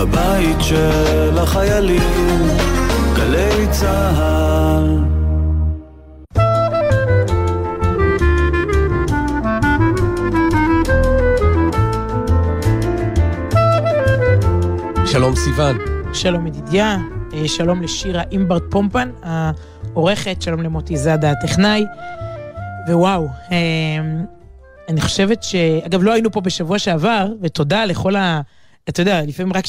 הבית של החיילים, גלי צה"ל. שלום סיון. שלום ידידיה, אה, שלום לשירה אימברט פומפן, העורכת, שלום למוטי זאדה הטכנאי. ווואו, אה, אני חושבת ש... אגב, לא היינו פה בשבוע שעבר, ותודה לכל ה... אתה יודע, לפעמים רק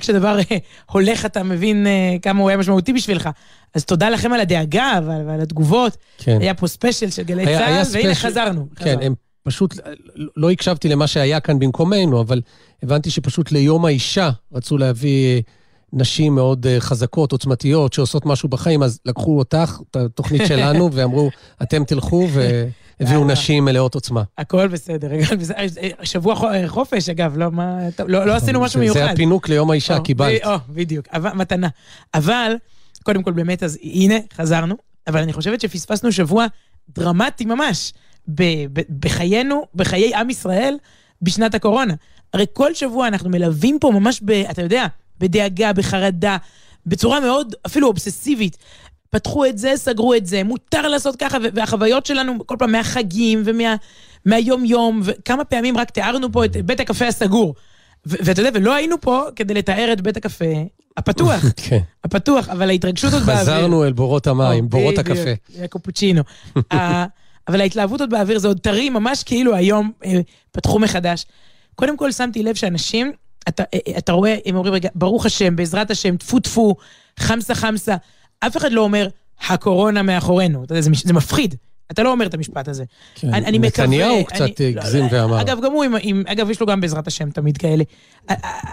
כשהדבר אה, הולך אתה מבין כמה הוא היה משמעותי בשבילך. אז תודה לכם על הדאגה ועל, ועל התגובות. כן. היה פה ספיישל של גלי צה"ל, והנה ספיישל... חזרנו. כן, חזרנו. הם פשוט, לא הקשבתי למה שהיה כאן במקומנו, אבל הבנתי שפשוט ליום האישה רצו להביא נשים מאוד אה, חזקות, עוצמתיות, שעושות משהו בחיים, אז לקחו אותך, את התוכנית שלנו, ואמרו, אתם תלכו, והביאו נשים מלאות עוצמה. הכל בסדר. שבוע חופש, אגב, לא, מה, לא, לא עשינו משהו מיוחד. זה הפינוק ליום האישה, קיבלת. או, בדיוק, מתנה. אבל, קודם כל, באמת, אז הנה, חזרנו, אבל אני חושבת שפספסנו שבוע דרמטי ממש. בחיינו, בחיי עם ישראל, בשנת הקורונה. הרי כל שבוע אנחנו מלווים פה ממש, ב, אתה יודע, בדאגה, בחרדה, בצורה מאוד אפילו אובססיבית. פתחו את זה, סגרו את זה, מותר לעשות ככה, והחוויות שלנו כל פעם מהחגים ומהיום-יום, וכמה פעמים רק תיארנו פה את בית הקפה הסגור. ואתה יודע, ולא היינו פה כדי לתאר את בית הקפה הפתוח. כן. הפתוח, אבל ההתרגשות עוד באוויר. חזרנו אל בורות המים, בורות הקפה. קופוצ'ינו. אבל ההתלהבות עוד באוויר, זה עוד טרי, ממש כאילו היום אה, פתחו מחדש. קודם כל שמתי לב שאנשים, אתה, אה, אה, אתה רואה, הם אומרים, רגע, ברוך השם, בעזרת השם, טפו טפו, חמסה חמסה. אף אחד לא אומר, הקורונה מאחורינו. אתה יודע, זה, זה מפחיד. אתה לא אומר את המשפט הזה. כן, אני, אני מקווה... נתניהו קצת הגזים לא, ואמר. אגב, גם הוא, עם, עם, אגב, יש לו גם בעזרת השם תמיד כאלה.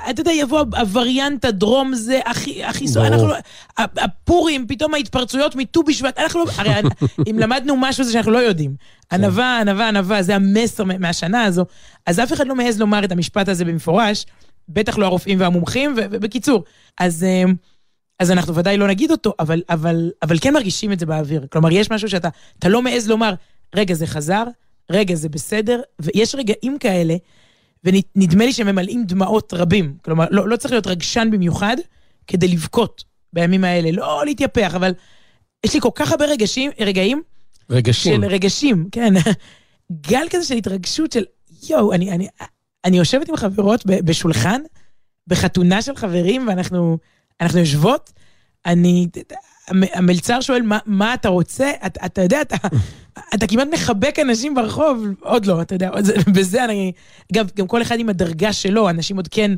אתה יודע, יבוא הווריאנט הדרום זה, הכי, הכי... ברור. אנחנו לא... הפורים, פתאום ההתפרצויות מט"ו בשבט, אנחנו לא... הרי אם למדנו משהו זה שאנחנו לא יודעים. כן. ענווה, ענווה, ענווה, זה המסר מהשנה הזו. אז אף אחד לא מעז לומר את המשפט הזה במפורש, בטח לא הרופאים והמומחים, ובקיצור. אז... אז אנחנו ודאי לא נגיד אותו, אבל, אבל, אבל כן מרגישים את זה באוויר. כלומר, יש משהו שאתה לא מעז לומר, רגע, זה חזר, רגע, זה בסדר, ויש רגעים כאלה, ונדמה לי שממלאים דמעות רבים. כלומר, לא, לא צריך להיות רגשן במיוחד כדי לבכות בימים האלה, לא להתייפח, אבל יש לי כל כך הרבה רגשים, רגעים. רגשים. של רגשים, כן. גל כזה של התרגשות של, יואו, אני, אני, אני יושבת עם חברות בשולחן, בחתונה של חברים, ואנחנו... אנחנו יושבות, אני... המלצר שואל, מה, מה אתה רוצה? אתה, אתה יודע, אתה, אתה כמעט מחבק אנשים ברחוב, עוד לא, אתה יודע, בזה אני... אגב, גם כל אחד עם הדרגה שלו, אנשים עוד כן...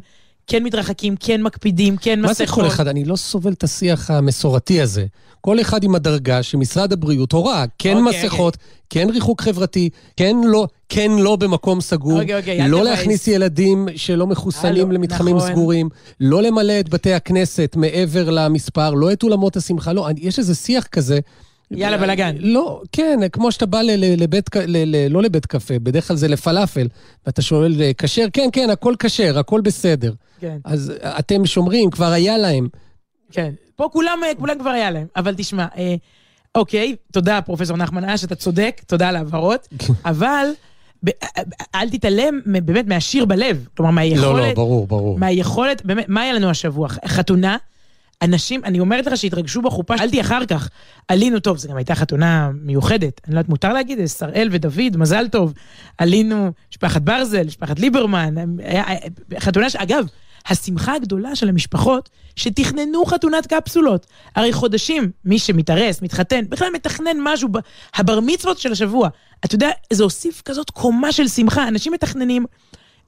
כן מתרחקים, כן מקפידים, כן מסכות. מה זה כל אחד? אני לא סובל את השיח המסורתי הזה. כל אחד עם הדרגה שמשרד הבריאות הורה, כן okay, אוקיי, מסכות, okay. כן ריחוק חברתי, כן לא, כן לא במקום סגור, okay, אוקיי, okay, לא להכניס ילדים שלא מחוסנים למתחמים נכון. סגורים, לא למלא את בתי הכנסת מעבר למספר, לא את אולמות השמחה, לא, יש איזה שיח כזה. יאללה, בלאגן. לא, כן, כמו שאתה בא לבית, לא לבית קפה, בדרך כלל זה לפלאפל, ואתה שואל, כשר? כן, כן, הכל כשר, הכל בסדר. כן. אז אתם שומרים, כבר היה להם. כן. פה כולם, כולם כבר היה להם. אבל תשמע, אה, אוקיי, תודה, פרופסור נחמן אש, אתה צודק, תודה על ההבהרות, אבל... אל תתעלם באמת מהשיר בלב, כלומר מהיכולת... לא, לא, ברור, ברור. מהיכולת, באמת, מה היה לנו השבוע? חתונה, אנשים, אני אומרת לך שהתרגשו בחופה, שאלתי אחר כך, עלינו, טוב, זו גם הייתה חתונה מיוחדת, אני לא יודעת, מותר להגיד, שראל ודוד, מזל טוב. עלינו, משפחת ברזל, משפחת ליברמן, היה, חתונה, ש... אגב, השמחה הגדולה של המשפחות שתכננו חתונת קפסולות. הרי חודשים, מי שמתארס, מתחתן, בכלל מתכנן משהו, הבר מצוות של השבוע. אתה יודע, זה הוסיף כזאת קומה של שמחה, אנשים מתכננים.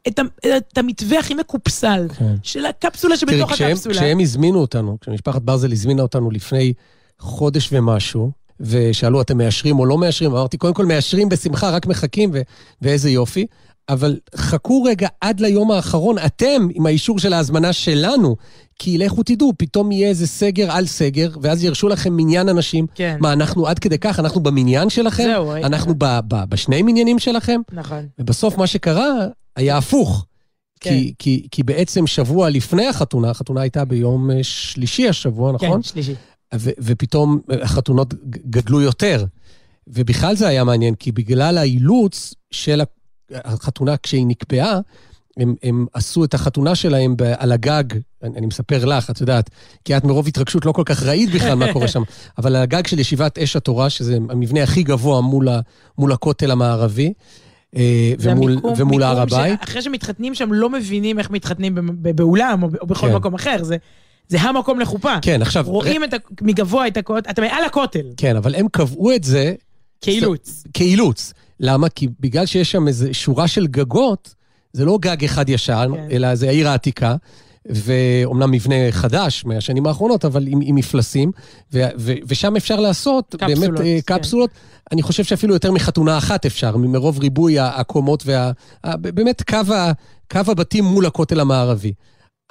את, את המתווה הכי מקופסל כן. של הקפסולה שבתוך כשהם, הקפסולה. כשהם הזמינו אותנו, כשמשפחת ברזל הזמינה אותנו לפני חודש ומשהו, ושאלו, אתם מאשרים או לא מאשרים? אמרתי, קודם כל מאשרים בשמחה, רק מחכים, ו- ואיזה יופי. אבל חכו רגע עד ליום האחרון, אתם, עם האישור של ההזמנה שלנו, כי לכו תדעו, פתאום יהיה איזה סגר על סגר, ואז ירשו לכם מניין אנשים. כן. מה, אנחנו עד כדי כך, אנחנו במניין שלכם? זהו. אנחנו ב- ב- בשני מניינים שלכם? נכון. ובסוף מה שקרה היה הפוך. כן. כי, כי, כי בעצם שבוע לפני החתונה, החתונה הייתה ביום אה, שלישי השבוע, נכון? כן, שלישי. ו- ופתאום אה, החתונות גדלו יותר. ובכלל זה היה מעניין, כי בגלל האילוץ של החתונה כשהיא נקבעה, הם, הם עשו את החתונה שלהם על הגג, אני, אני מספר לך, את יודעת, כי את מרוב התרגשות לא כל כך ראית בכלל מה קורה שם, אבל על הגג של ישיבת אש התורה, שזה המבנה הכי גבוה מול, ה, מול הכותל המערבי, ומול, המיקום- ומול הר הבית. שאחרי שמתחתנים שם לא מבינים איך מתחתנים באולם או בכל כן. מקום אחר, זה, זה המקום לחופה. כן, עכשיו, רואים את ה- מגבוה את הכותל, אתה מעל הכותל, כן, אבל הם קבעו את זה כאילוץ. כאילוץ. למה? כי בגלל שיש שם איזו שורה של גגות, זה לא גג אחד ישן, כן. אלא זה העיר העתיקה, ואומנם מבנה חדש מהשנים האחרונות, אבל עם, עם מפלסים, ו, ו, ושם אפשר לעשות קפסולות, באמת אה, כן. קפסולות. אני חושב שאפילו יותר מחתונה אחת אפשר, מרוב ריבוי הקומות וה... באמת קו, ה, קו הבתים מול הכותל המערבי.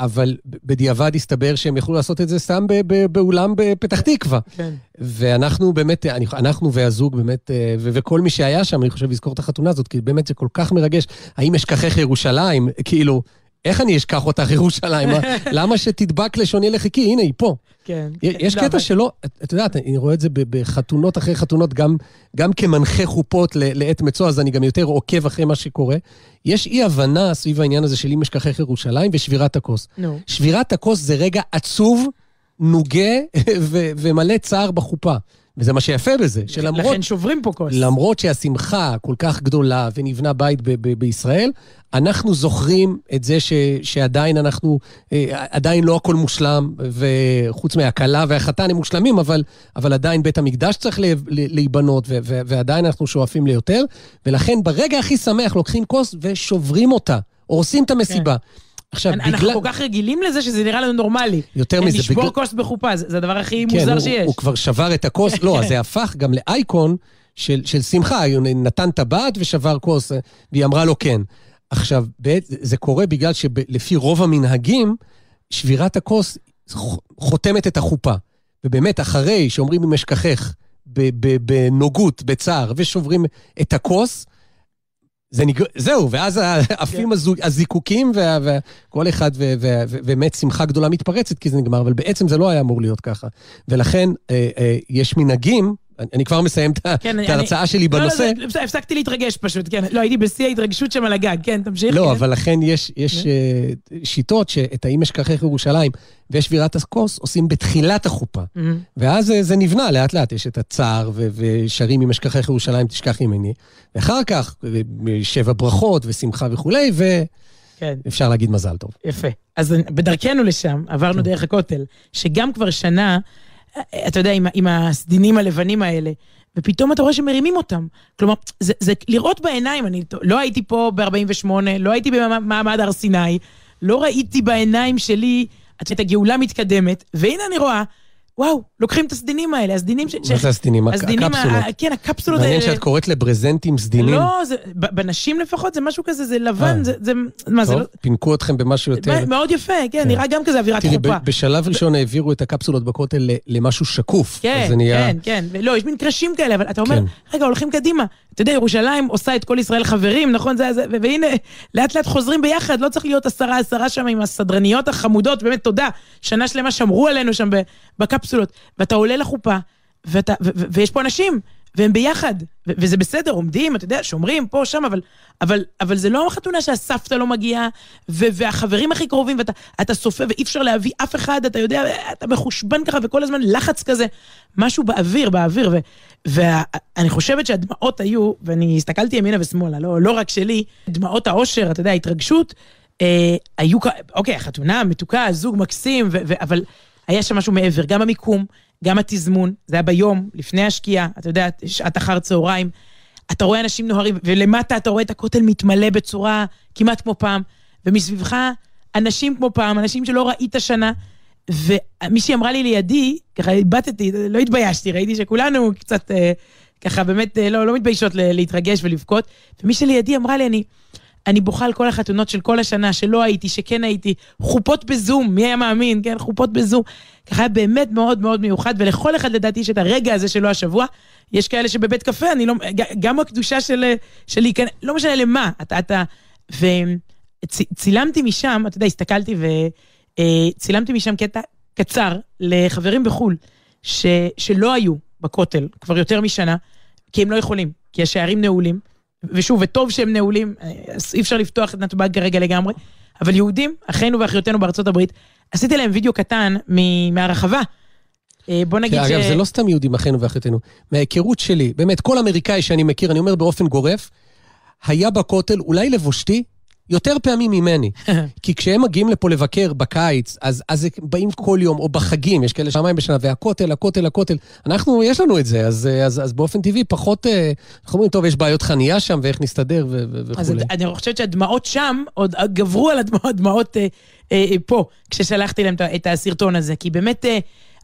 אבל בדיעבד הסתבר שהם יכלו לעשות את זה סתם באולם בפתח תקווה. כן. ואנחנו באמת, אני, אנחנו והזוג באמת, אה, וכל מי שהיה שם, אני חושב, לזכור את החתונה הזאת, כי באמת זה כל כך מרגש. האם אשכחך ירושלים? כאילו, איך אני אשכח אותך ירושלים? מה- למה שתדבק לשוני לחיקי? הנה, היא פה. כן. יש לא, קטע אבל- שלא, את יודעת, אני רואה את זה בחתונות אחרי חתונות, גם, גם כמנחה חופות לעת מצוא, אז אני גם יותר עוקב אחרי מה שקורה. יש אי-הבנה סביב העניין הזה של אם אשכחך ירושלים ושבירת הכוס. נו. שבירת הכוס זה רגע עצוב, נוגה ומלא צער בחופה. וזה מה שיפה בזה, שלמרות לכן שוברים פה כוס. למרות שהשמחה כל כך גדולה ונבנה בית ב- ב- בישראל, אנחנו זוכרים את זה ש, שעדיין אנחנו, אה, עדיין לא הכל מושלם, וחוץ מהכלה והחתן הם מושלמים, אבל, אבל עדיין בית המקדש צריך לה- לה- להיבנות, ו, ו, ועדיין אנחנו שואפים ליותר, ולכן ברגע הכי שמח לוקחים כוס ושוברים אותה, הורסים את המסיבה. עכשיו, אנ- אנחנו כל כך רגילים לזה שזה נראה לנו נורמלי. יותר מזה, לשבור בגלל- כוס בחופה, זה זה הדבר הכי כן, מוזר הוא, שיש. הוא כבר שבר את הכוס, לא, אז זה הפך גם לאייקון של, של שמחה, הוא נתן טבעת ושבר כוס, אה, והיא אמרה לו כן. עכשיו, בעת- זה קורה בגלל שלפי רוב המנהגים, שבירת הכוס חותמת את החופה. ובאמת, אחרי שאומרים אם אשכחך בנוגות, בצער, ושוברים את הכוס, זה נג... זהו, ואז עפים הזוג- הזיקוקים, וה- וכל אחד, ו- ו- ו- ובאמת שמחה גדולה מתפרצת כי זה נגמר, אבל בעצם זה לא היה אמור להיות ככה. ולכן אה, אה, יש מנהגים, אני, אני כבר מסיים את כן, ההרצאה שלי לא, לא, בנושא. זה- בסדר, הפסקתי להתרגש פשוט, כן. לא, הייתי בשיא ההתרגשות שם על הגג, כן, תמשיך. לא, כן. אבל לכן יש, יש אה, שיטות שאת האם אשכחך ירושלים ושבירת הכוס עושים בתחילת החופה. ואז אה, זה נבנה לאט לאט, יש את הצער ו- ושרים אם אשכחך ירושלים תשכח ימיני. ואחר כך אה, שבע ברכות ושמחה וכולי, כן, ואפשר להגיד מזל טוב. יפה. אז בדרכנו לשם, כן. עברנו דרך הכותל, שגם כבר שנה, אתה יודע, עם עם הסדינים הלבנים האלה, ופתאום אתה רואה שמרימים אותם. כלומר, זה, זה לראות בעיניים, אני לא הייתי פה ב-48, לא הייתי במעמד הר סיני, לא ראיתי בעיניים שלי את הגאולה מתקדמת, והנה אני רואה, וואו, לוקחים את הסדינים האלה, הסדינים ש... מה זה הסדינים? הקפסולות. ה- כן, הקפסולות מעניין האלה. שאת קוראת לברזנטים סדינים. לא, זה, בנשים לפחות זה משהו כזה, זה לבן, אה. זה, זה, מה זה לא... פינקו אתכם במשהו יותר. מאוד יפה, כן, כן. נראה גם כזה אווירת תראי, חופה. ב- בשלב ראשון העבירו את הקפסולות בכותל למשהו שקוף. כן, נהיה... כן, כן. לא, יש מין קרשים כאלה, אבל אתה אומר, כן. רגע, הולכים קדימה. אתה יודע, ירושלים עושה את כל ישראל חברים, נכון? זה, זה, והנה, לאט לאט חוזרים ביחד, לא צריך להיות עשרה עשרה שם עם הסדרניות החמודות, באמת, תודה. שנה שלמה שמרו עלינו שם בקפסולות. ואתה עולה לחופה, ואתה, ו- ו- ויש פה אנשים, והם ביחד, ו- וזה בסדר, עומדים, אתה יודע, שומרים פה, שם, אבל, אבל, אבל זה לא חתונה שהסבתא לא מגיעה, ו- והחברים הכי קרובים, ואתה אתה סופר, ואי אפשר להביא אף אחד, אתה יודע, אתה מחושבן ככה, וכל הזמן לחץ כזה, משהו באוויר, באוויר, ו- ואני חושבת שהדמעות היו, ואני הסתכלתי ימינה ושמאלה, לא, לא רק שלי, דמעות האושר, אתה יודע, ההתרגשות, אה, היו, אוקיי, החתונה, מתוקה, זוג מקסים, ו- ו- אבל היה שם משהו מעבר, גם המיקום, גם התזמון, זה היה ביום, לפני השקיעה, אתה יודע, שעת אחר צהריים. אתה רואה אנשים נוהרים, ולמטה אתה רואה את הכותל מתמלא בצורה כמעט כמו פעם, ומסביבך אנשים כמו פעם, אנשים שלא ראית שנה. ומישהי אמרה לי לידי, ככה הבטתי, לא התביישתי, ראיתי שכולנו קצת אה, ככה באמת אה, לא, לא מתביישות להתרגש ולבכות, ומישהי לידי אמרה לי, אני, אני בוכה על כל החתונות של כל השנה, שלא הייתי, שכן הייתי, חופות בזום, מי היה מאמין, כן, חופות בזום. ככה היה באמת מאוד מאוד מיוחד, ולכל אחד לדעתי יש את הרגע הזה שלו השבוע. יש כאלה שבבית קפה, אני לא, גם הקדושה של, של להיכנס, לא משנה למה, אתה, אתה, וצילמתי משם, אתה יודע, הסתכלתי וצילמתי משם קטע קצר לחברים בחו"ל, ש, שלא היו בכותל כבר יותר משנה, כי הם לא יכולים, כי השערים נעולים, ושוב, וטוב שהם נעולים, אי אפשר לפתוח את נתב"ג כרגע לגמרי, אבל יהודים, אחינו ואחיותינו בארצות הברית, עשיתי להם וידאו קטן מהרחבה. אה, בוא נגיד ש... אגב, זה לא סתם יהודים אחינו ואחיותינו. מההיכרות שלי, באמת, כל אמריקאי שאני מכיר, אני אומר באופן גורף, היה בכותל, אולי לבושתי, יותר פעמים ממני. כי כשהם מגיעים לפה לבקר בקיץ, אז, אז הם באים כל יום, או בחגים, יש כאלה שעמיים בשנה, והכותל, הכותל, הכותל. אנחנו, יש לנו את זה, אז, אז, אז באופן טבעי פחות, אה, אנחנו אומרים, טוב, יש בעיות חנייה שם, ואיך נסתדר וכולי. אז אני חושבת שהדמעות שם עוד גברו על הדמעות, הדמעות אה, אה, אה, פה, כששלחתי להם את הסרטון הזה. כי באמת, אה,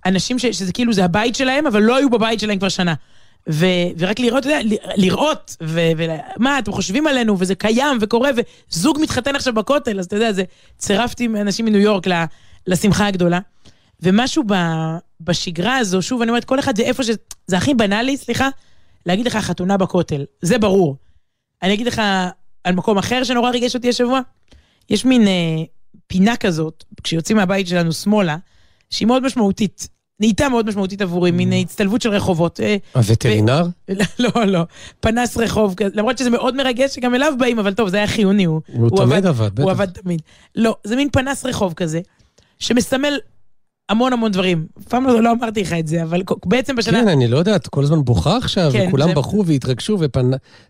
אנשים ש, שזה כאילו, זה הבית שלהם, אבל לא היו בבית שלהם כבר שנה. ו, ורק לראות, יודע, לראות, ומה, אתם חושבים עלינו, וזה קיים וקורה, וזוג מתחתן עכשיו בכותל, אז אתה יודע, זה, צירפתי אנשים מניו יורק לשמחה הגדולה. ומשהו ב, בשגרה הזו, שוב, אני אומרת, כל אחד זה איפה ש... זה הכי בנאלי, סליחה, להגיד לך חתונה בכותל, זה ברור. אני אגיד לך על מקום אחר שנורא ריגש אותי השבוע, יש מין אה, פינה כזאת, כשיוצאים מהבית שלנו שמאלה, שהיא מאוד משמעותית. נהייתה מאוד משמעותית עבורי, מין mm. הצטלבות של רחובות. אה, הווטרינר? לא, לא, פנס רחוב, למרות שזה מאוד מרגש שגם אליו באים, אבל טוב, זה היה חיוני, הוא... הוא תמיד עבד, בטח. הוא עבד תמיד. לא, זה מין פנס רחוב כזה, שמסמל המון המון דברים. פעם לא, לא אמרתי לך את זה, אבל בעצם בשנה... כן, אני לא יודעת, כל הזמן בוכה עכשיו, כן, וכולם זה... בכו והתרגשו,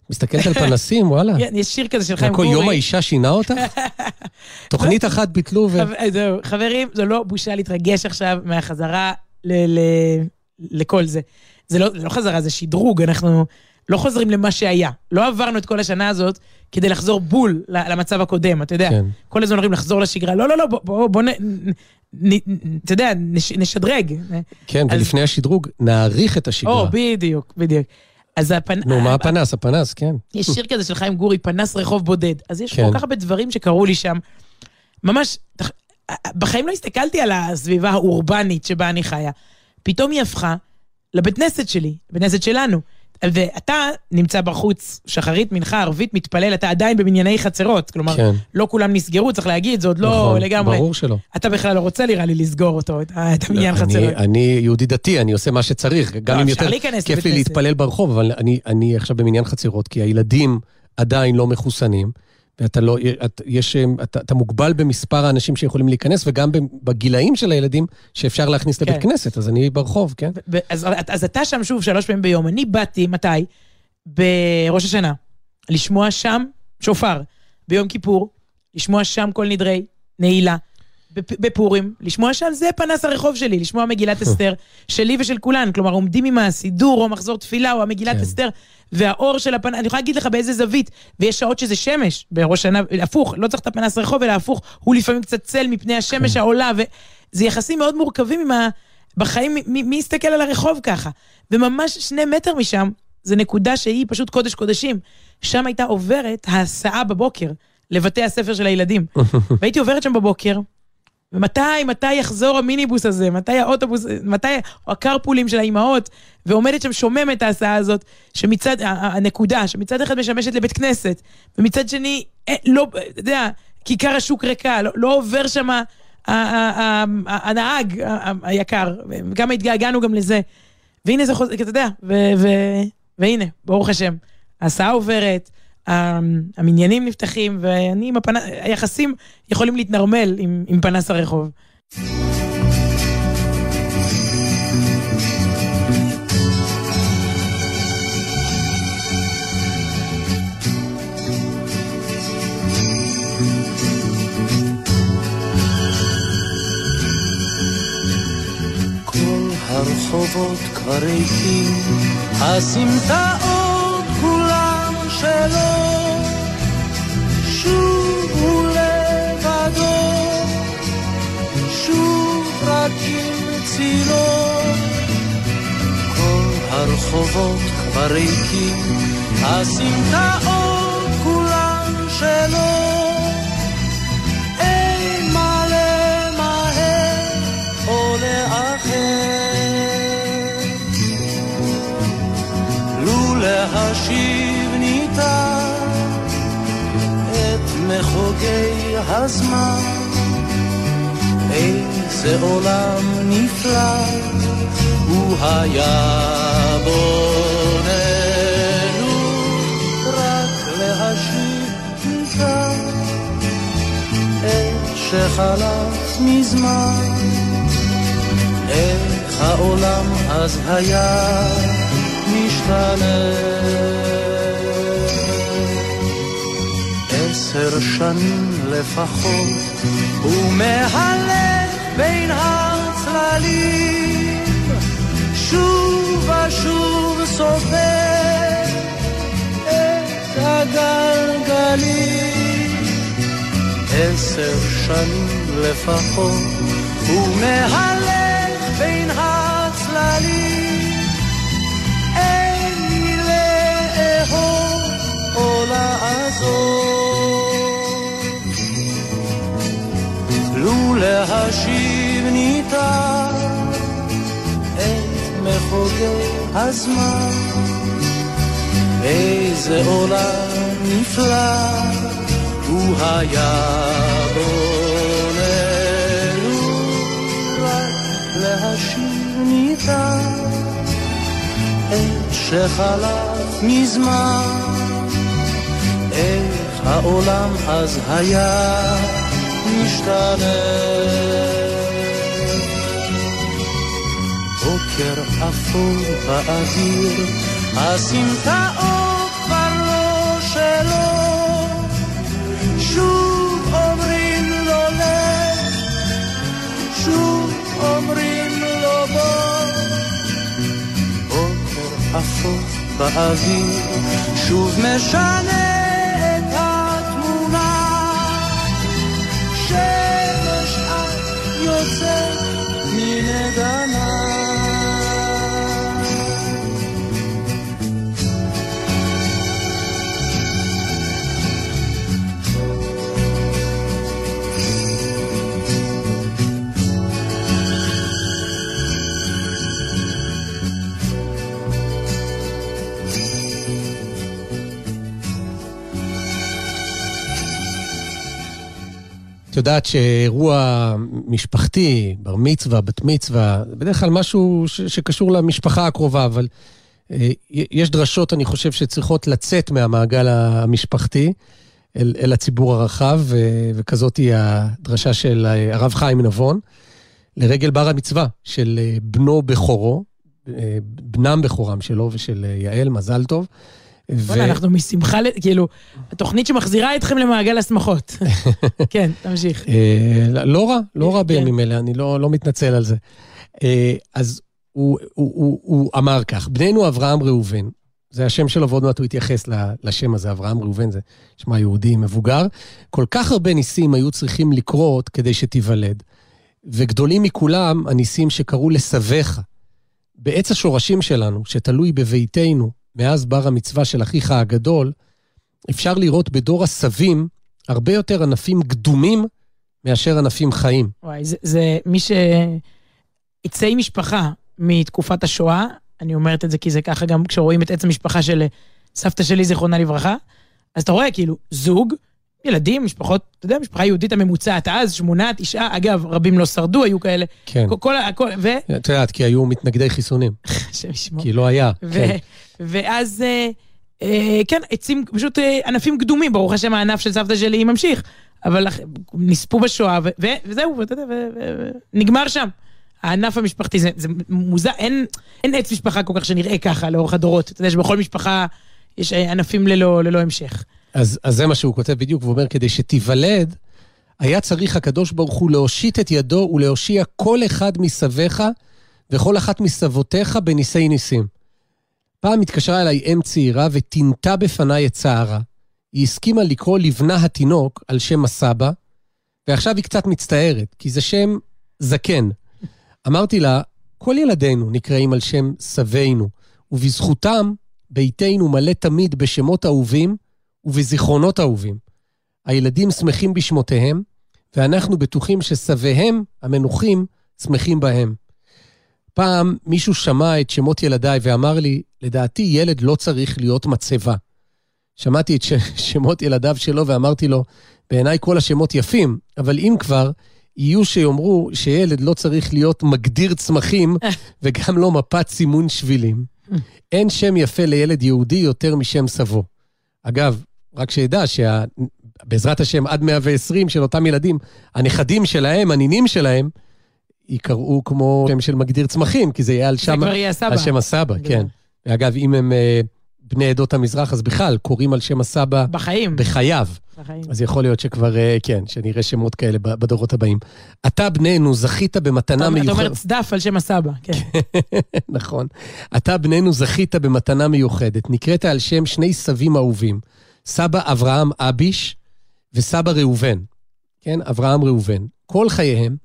ומסתכלת על פנסים, וואלה. כן, יש שיר כזה של חיים גורי. יום האישה שינה אותך? תוכנית אחת ביטלו ו... זהו, חברים, זו לא בושה להתרגש עכשיו מהחזרה ל- ל- לכל זה. זה לא, לא חזרה, זה שדרוג, אנחנו לא חוזרים למה שהיה. לא עברנו את כל השנה הזאת כדי לחזור בול למצב הקודם, אתה יודע. כן. כל הזמן אומרים לחזור לשגרה. לא, לא, לא, בוא, בוא, בוא נ... נ, אתה יודע, נש, נשדרג. כן, אז... ולפני השדרוג, נעריך את השגרה. או, בדיוק, בדיוק. אז הפנ... נו, מה הפנס? הפנס, כן. יש שיר כזה של חיים גורי, פנס רחוב בודד. אז יש כן. כל כך הרבה דברים שקרו לי שם. ממש, בחיים לא הסתכלתי על הסביבה האורבנית שבה אני חיה. פתאום היא הפכה לבית כנסת שלי, בית כנסת שלנו. ואתה נמצא בחוץ, שחרית, מנחה, ערבית, מתפלל, אתה עדיין במנייני חצרות. כלומר, כן. לא כולם נסגרו, צריך להגיד, זה עוד לא נכון, לגמרי. ברור שלא. אתה בכלל לא רוצה, נראה לי, לסגור אותו, את, המניין לא, חצרות. אני, אני יהודי דתי, אני עושה מה שצריך. גם לא, אם יותר כיף לי להתפלל ברחוב, אבל אני, אני עכשיו במניין חצרות, כי הילדים עדיין לא מחוסנים. ואתה לא, את, יש, אתה, אתה מוגבל במספר האנשים שיכולים להיכנס, וגם בגילאים של הילדים שאפשר להכניס כן. לבית כנסת, אז אני ברחוב, כן? אז, אז אתה שם שוב שלוש פעמים ביום. אני באתי, מתי? בראש השנה. לשמוע שם שופר. ביום כיפור, לשמוע שם כל נדרי, נעילה. בפורים, לשמוע שם זה פנס הרחוב שלי, לשמוע מגילת אסתר שלי ושל כולן. כלומר, עומדים עם הסידור או מחזור תפילה או המגילת כן. אסתר, והאור של הפנס, אני יכולה להגיד לך באיזה זווית, ויש שעות שזה שמש, בראש שנה, הפוך, לא צריך את הפנס רחוב, אלא הפוך, הוא לפעמים קצת צל מפני השמש כן. העולה, וזה יחסים מאוד מורכבים עם ה... בחיים, מי, מי יסתכל על הרחוב ככה? וממש שני מטר משם, זו נקודה שהיא פשוט קודש קודשים. שם הייתה עוברת ההסעה בבוקר לבתי הספר של הילדים. והייתי עוברת שם בבוקר, ומתי, מתי יחזור המיניבוס הזה? מתי האוטובוס, מתי הקרפולים של האימהות? ועומדת שם שוממת ההסעה הזאת, שמצד, הנקודה, שמצד אחד משמשת לבית כנסת, ומצד שני, אה, לא, אתה יודע, כיכר השוק ריקה, לא, לא עובר שם הנהג היקר, כמה התגעגענו גם לזה. והנה זה חוזר, אתה יודע, והנה, ברוך השם, ההסעה עוברת, המניינים נפתחים, ואני עם הפנס, היחסים יכולים להתנרמל עם, עם פנס הרחוב. הרחובות כבר ריקים, הסמטאות שלו. שוב הוא לבדו, שוב רק עם צילו. כל הרחובות כבר ריקים, הסמטאות כולן שלו. רגעי הזמן. איזה עולם נפלא הוא היה בוננו רק להשיב מכאן את שחלף מזמן. איך העולם אז היה משתנה עשר שנים לפחות, הוא מהלך בין הצללים, שוב ושוב סופר את הגלגלים. עשר שנים לפחות, הוא מהלך בין הצללים. אין לי לאהוב או לעזור. לו להשיב ניתן את מחוגי הזמן, איזה עולם נפלא הוא היה בונה. לו רק שחלף מזמן, איך העולם אז היה משתנה. בוקר אפור באוויר, הסמטאות כבר לא שלו. שוב אומרים לו לך, שוב אומרים לו בוא. בוקר אפור באוויר, שוב משנה את יודעת שאירוע משפחתי, בר מצווה, בת מצווה, בדרך כלל משהו ש- שקשור למשפחה הקרובה, אבל אה, יש דרשות, אני חושב, שצריכות לצאת מהמעגל המשפחתי אל, אל הציבור הרחב, ו- וכזאת היא הדרשה של אה, הרב חיים נבון, לרגל בר המצווה של אה, בנו בכורו, אה, בנם בכורם שלו ושל אה, יעל, מזל טוב. וואלה, אנחנו משמחה, כאילו, התוכנית שמחזירה אתכם למעגל השמחות. כן, תמשיך. אה, לא רע, לא רע. בימים אלה, אני לא, לא מתנצל על זה. אה, אז הוא, אמר כך, בנינו אברהם ראובן, זה השם שלו, ועוד מעט הוא התייחס לשם הזה, אברהם ראובן, זה שמע יהודי מבוגר. כל כך הרבה ניסים היו צריכים לקרות כדי שתיוולד, וגדולים מכולם הניסים שקרו לסביך. בעץ השורשים שלנו, שתלוי בביתנו, מאז בר המצווה של אחיך הגדול, אפשר לראות בדור הסבים הרבה יותר ענפים קדומים מאשר ענפים חיים. וואי, זה, זה מי שעצי משפחה מתקופת השואה, אני אומרת את זה כי זה ככה גם כשרואים את עץ המשפחה של סבתא שלי, זיכרונה לברכה, אז אתה רואה כאילו זוג, ילדים, משפחות, אתה יודע, משפחה יהודית הממוצעת אז, שמונה, תשעה, אגב, רבים לא שרדו, היו כאלה. כן. כל, כל, כל ו... את יודעת, כי היו מתנגדי חיסונים, השם ישמור. כי לא היה. ו- כן. ואז, אה, אה, כן, עצים, פשוט אה, ענפים קדומים, ברוך השם הענף של סבתא שלי ממשיך, אבל נספו בשואה, ו- ו- וזהו, ואתה יודע, ו- ו- ו- נגמר שם. הענף המשפחתי, זה, זה מוזר, אין, אין עץ משפחה כל כך שנראה ככה לאורך הדורות. אתה יודע שבכל משפחה יש אה, ענפים ללא, ללא המשך. אז, אז זה מה שהוא כותב בדיוק, והוא אומר, כדי שתיוולד, היה צריך הקדוש ברוך הוא להושיט את ידו ולהושיע כל אחד מסביך וכל אחת מסבותיך בניסי ניסים. פעם התקשרה אליי אם צעירה ותינתה בפניי את צערה. היא הסכימה לקרוא לבנה התינוק על שם הסבא, ועכשיו היא קצת מצטערת, כי זה שם זקן. אמרתי לה, כל ילדינו נקראים על שם סבינו, ובזכותם ביתנו מלא תמיד בשמות אהובים ובזיכרונות אהובים. הילדים שמחים בשמותיהם, ואנחנו בטוחים שסביהם, המנוחים, שמחים בהם. פעם מישהו שמע את שמות ילדיי ואמר לי, לדעתי ילד לא צריך להיות מצבה. שמעתי את ש- שמות ילדיו שלו ואמרתי לו, בעיניי כל השמות יפים, אבל אם כבר, יהיו שיאמרו שילד לא צריך להיות מגדיר צמחים וגם לא מפת סימון שבילים. אין שם יפה לילד יהודי יותר משם סבו. אגב, רק שידע בעזרת השם, עד 120 של אותם ילדים, הנכדים שלהם, הנינים שלהם, ייקראו כמו שם של מגדיר צמחים, כי זה יהיה על זה שם, כבר יהיה הסבא. על שם הסבא. כן. ואגב, אם הם אה, בני עדות המזרח, אז בכלל, קוראים על שם הסבא בחיים. בחייו. בחיים. אז יכול להיות שכבר, אה, כן, שנראה שמות כאלה בדורות הבאים. אתה, בננו, זכית במתנה אומר- אתה מיוחדת. אומר צדף על שם הסבא, כן. נכון. אתה, בננו, זכית במתנה מיוחדת. נקראת על שם שני סבים אהובים, סבא אברהם אביש וסבא ראובן. כן, אברהם ראובן. כל חייהם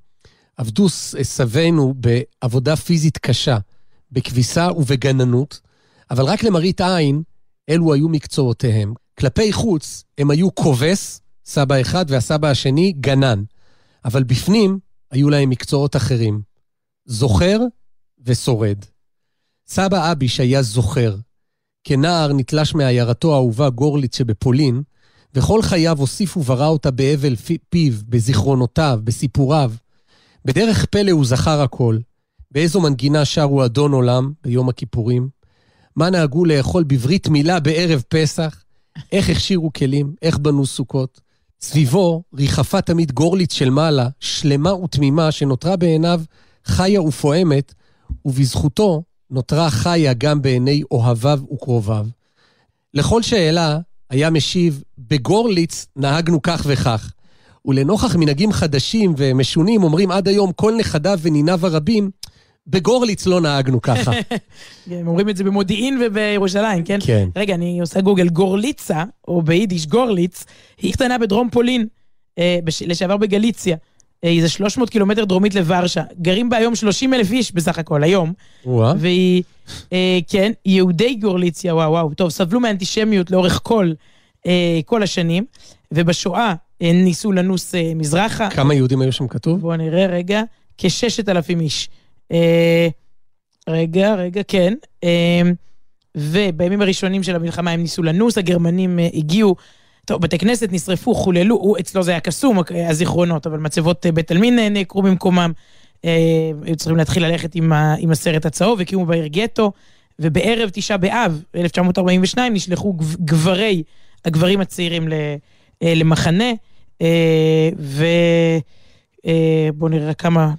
עבדו סבינו בעבודה פיזית קשה, בכביסה ובגננות, אבל רק למראית עין, אלו היו מקצועותיהם. כלפי חוץ, הם היו כובס, סבא אחד, והסבא השני, גנן. אבל בפנים, היו להם מקצועות אחרים. זוכר ושורד. סבא אביש היה זוכר. כנער נתלש מעיירתו האהובה גורליץ שבפולין, וכל חייו הוסיף וברא אותה בהבל פי- פיו, בזיכרונותיו, בסיפוריו. בדרך פלא הוא זכר הכל. באיזו מנגינה שרו אדון עולם ביום הכיפורים? מה נהגו לאכול בברית מילה בערב פסח? איך הכשירו כלים? איך בנו סוכות? סביבו ריחפה תמיד גורליץ של מעלה, שלמה ותמימה, שנותרה בעיניו חיה ופועמת, ובזכותו נותרה חיה גם בעיני אוהביו וקרוביו. לכל שאלה היה משיב, בגורליץ נהגנו כך וכך. ולנוכח מנהגים חדשים ומשונים, אומרים עד היום כל נכדיו וניניו הרבים, בגורליץ לא נהגנו ככה. הם אומרים את זה במודיעין ובירושלים, כן? כן. רגע, אני עושה גוגל. גורליצה, או ביידיש גורליץ, היא קטנה בדרום פולין, אה, בש- לשעבר בגליציה. אה, זה 300 קילומטר דרומית לוורשה. גרים בה היום 30 אלף איש בסך הכל, היום. וואה. והיא, אה, כן, יהודי גורליציה, וואו וואו, טוב, סבלו מאנטישמיות לאורך כל, אה, כל השנים, ובשואה אה, ניסו לנוס אה, מזרחה. כמה יהודים היו שם כתוב? בואו נראה רגע, כששת אלפים איש. אה, רגע, רגע, כן. אה, ובימים הראשונים של המלחמה הם ניסו לנוס, הגרמנים אה, הגיעו, טוב, בתי כנסת נשרפו, חוללו, הוא, אצלו זה היה קסום, אה, הזיכרונות, אבל מצבות אה, בית עלמין אה, נעקרו במקומם. אה, היו צריכים להתחיל ללכת עם, ה, עם הסרט הצהוב, הקימו בעיר גטו, ובערב תשעה באב, 1942, נשלחו גב- גברי, הגברים הצעירים ל, למחנה, אה, ו... אה, בואו נראה כמה...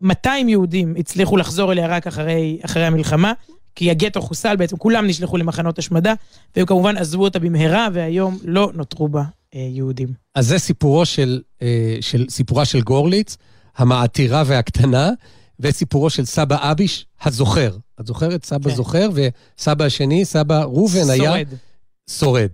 200 יהודים הצליחו לחזור אליה רק אחרי, אחרי המלחמה, כי הגטו חוסל בעצם, כולם נשלחו למחנות השמדה, והם כמובן עזבו אותה במהרה, והיום לא נותרו בה אה, יהודים. אז זה סיפורו של, אה, של, סיפורה של גורליץ, המעתירה והקטנה, וסיפורו של סבא אביש, הזוכר. את זוכרת? סבא כן. זוכר, וסבא השני, סבא ראובן, היה שורד. שורד.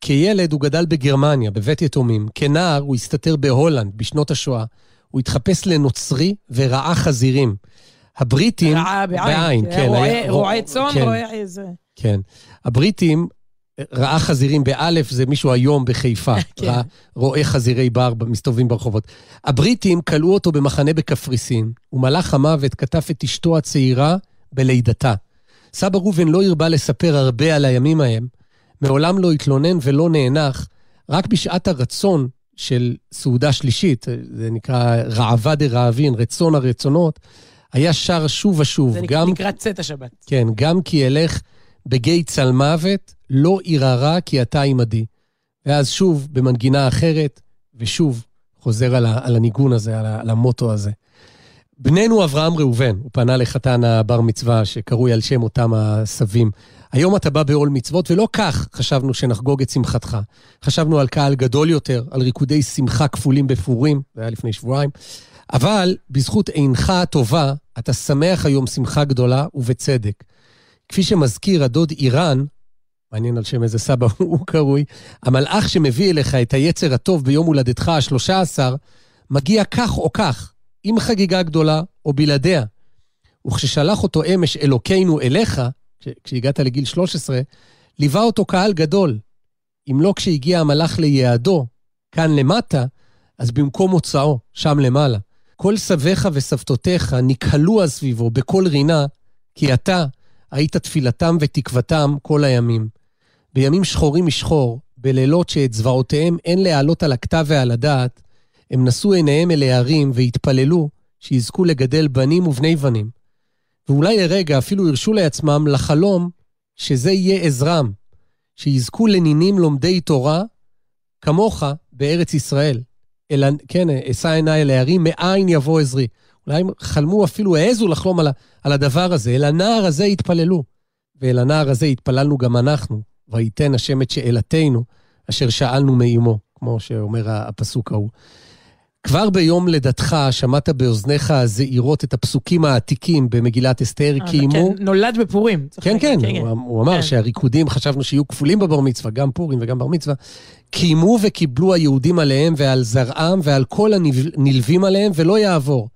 כילד הוא גדל בגרמניה, בבית יתומים. כנער הוא הסתתר בהולנד בשנות השואה. הוא התחפש לנוצרי ורעה חזירים. הבריטים... רעה בעין. בעין, כן. רועה- היה- רועה צאן, כן. רועה איזה... כן. הבריטים, רעה חזירים באלף זה מישהו היום בחיפה. כן. ראה- רואה חזירי בר מסתובבים ברחובות. הבריטים כלאו אותו במחנה בקפריסין, ומלאך המוות כתב את אשתו הצעירה בלידתה. סבא ראובן לא הרבה לספר הרבה על הימים ההם, מעולם לא התלונן ולא נאנח, רק בשעת הרצון של סעודה שלישית, זה נקרא רעבה דרעבין, רצון הרצונות, היה שר שוב ושוב, זה גם נקרא צאת השבת. כן, גם כי אלך בגיא צל מוות, לא ירערה כי אתה עמדי. ואז שוב, במנגינה אחרת, ושוב, חוזר על, ה, על הניגון הזה, על, ה, על המוטו הזה. בננו אברהם ראובן, הוא פנה לחתן הבר מצווה שקרוי על שם אותם הסבים. היום אתה בא בעול מצוות, ולא כך חשבנו שנחגוג את שמחתך. חשבנו על קהל גדול יותר, על ריקודי שמחה כפולים בפורים, זה היה לפני שבועיים. אבל בזכות עינך הטובה, אתה שמח היום שמחה גדולה, ובצדק. כפי שמזכיר הדוד איראן, מעניין על שם איזה סבא הוא קרוי, המלאך שמביא אליך את היצר הטוב ביום הולדתך השלושה עשר, מגיע כך או כך, עם חגיגה גדולה או בלעדיה. וכששלח אותו אמש אלוקינו אליך, כש- כשהגעת לגיל 13, ליווה אותו קהל גדול. אם לא כשהגיע המלאך ליעדו, כאן למטה, אז במקום מוצאו, שם למעלה. כל סביך וסבתותיך נקהלו אז סביבו בקול רינה, כי אתה היית תפילתם ותקוותם כל הימים. בימים שחורים משחור, בלילות שאת זוועותיהם אין להעלות על הכתב ועל הדעת, הם נשאו עיניהם אל ההרים והתפללו שיזכו לגדל בנים ובני בנים. ואולי לרגע אפילו הרשו לעצמם לחלום שזה יהיה עזרם, שיזכו לנינים לומדי תורה, כמוך בארץ ישראל. אלא, כן, אשא עיניי אל ההרים, מאין יבוא עזרי. אולי הם חלמו אפילו, העזו לחלום על, על הדבר הזה. אל הנער הזה התפללו. ואל הנער הזה התפללנו גם אנחנו. וייתן השם את שאלתנו, אשר שאלנו מאימו, כמו שאומר הפסוק ההוא. כבר ביום לידתך שמעת באוזניך הזעירות את הפסוקים העתיקים במגילת אסתר, אה, קיימו... כן, נולד בפורים. כן, להגיד, כן, הוא, הוא אמר כן. שהריקודים, חשבנו שיהיו כפולים בבר מצווה, גם פורים וגם בר מצווה. קיימו וקיבלו היהודים עליהם ועל זרעם ועל כל הנלווים עליהם, ולא יעבור.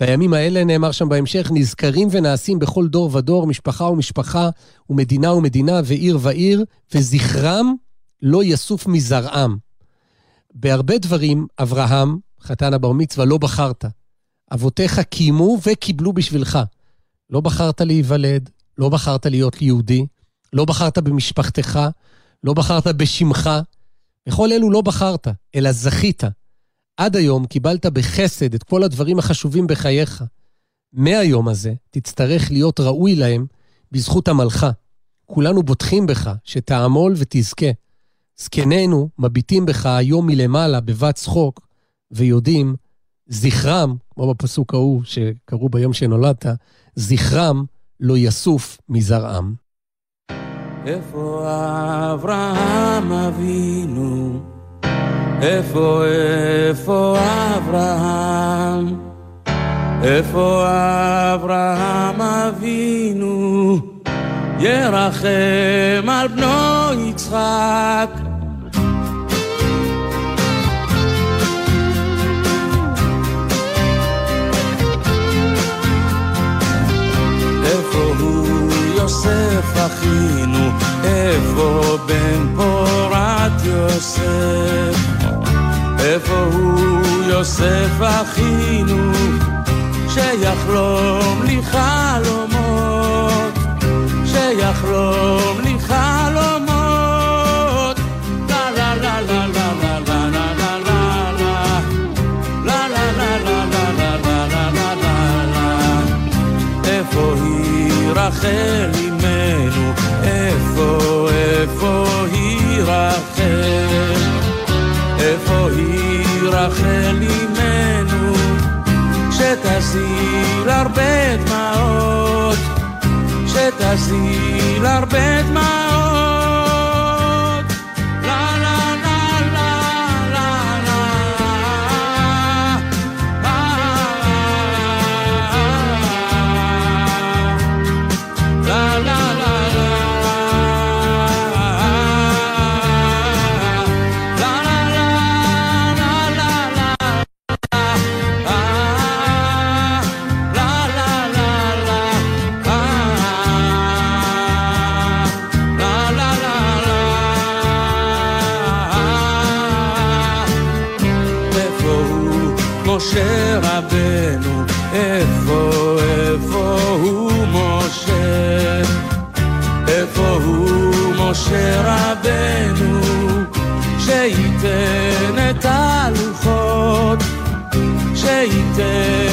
בימים האלה, נאמר שם בהמשך, נזכרים ונעשים בכל דור ודור, משפחה ומשפחה, ומדינה ומדינה, ועיר ועיר, וזכרם לא יסוף מזרעם. בהרבה דברים, אברהם, חתן הבר מצווה, לא בחרת. אבותיך קיימו וקיבלו בשבילך. לא בחרת להיוולד, לא בחרת להיות יהודי, לא בחרת במשפחתך, לא בחרת בשמך. בכל אלו לא בחרת, אלא זכית. עד היום קיבלת בחסד את כל הדברים החשובים בחייך. מהיום הזה תצטרך להיות ראוי להם בזכות עמלך. כולנו בוטחים בך שתעמול ותזכה. זקנינו מביטים בך היום מלמעלה בבת צחוק, ויודעים, זכרם, כמו בפסוק ההוא שקראו ביום שנולדת, זכרם לא יסוף מזרעם. איפה אברהם אבינו? איפה, איפה אברהם? איפה אברהם אבינו? ירחם על בנו יצחק. יוסף אחינו, איפה בן פורת יוסף? איפה הוא יוסף אחינו, שיחלום לי חלומות, שיחלום לי חלומות. לה לה לה לה לה איפה היא רחל אימי? איפה, היא רחל? איפה היא רחל אמנו? שתזיל הרבה דמעות, שתזיל הרבה דמעות. stay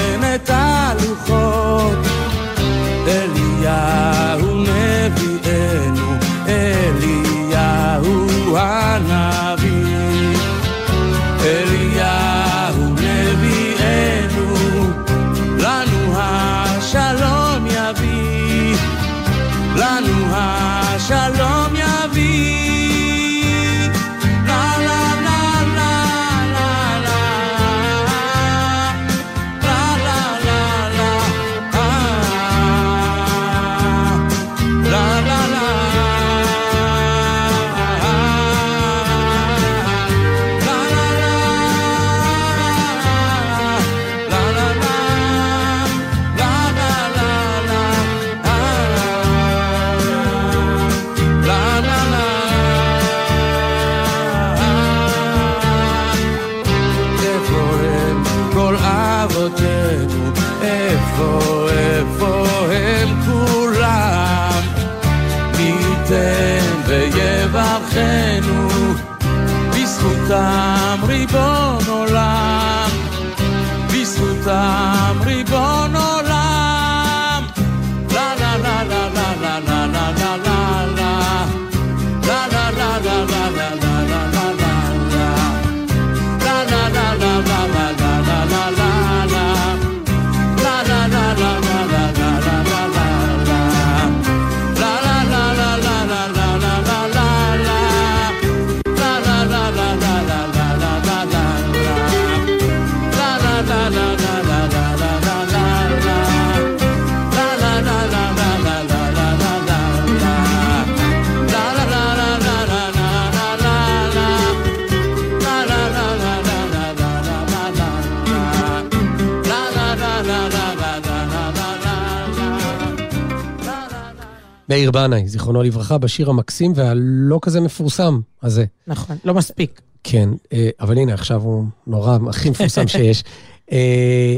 מאיר בנאי, זיכרונו לברכה, בשיר המקסים והלא כזה מפורסם הזה. נכון, לא מספיק. כן, אה, אבל הנה, עכשיו הוא נורא, הכי מפורסם שיש. אה,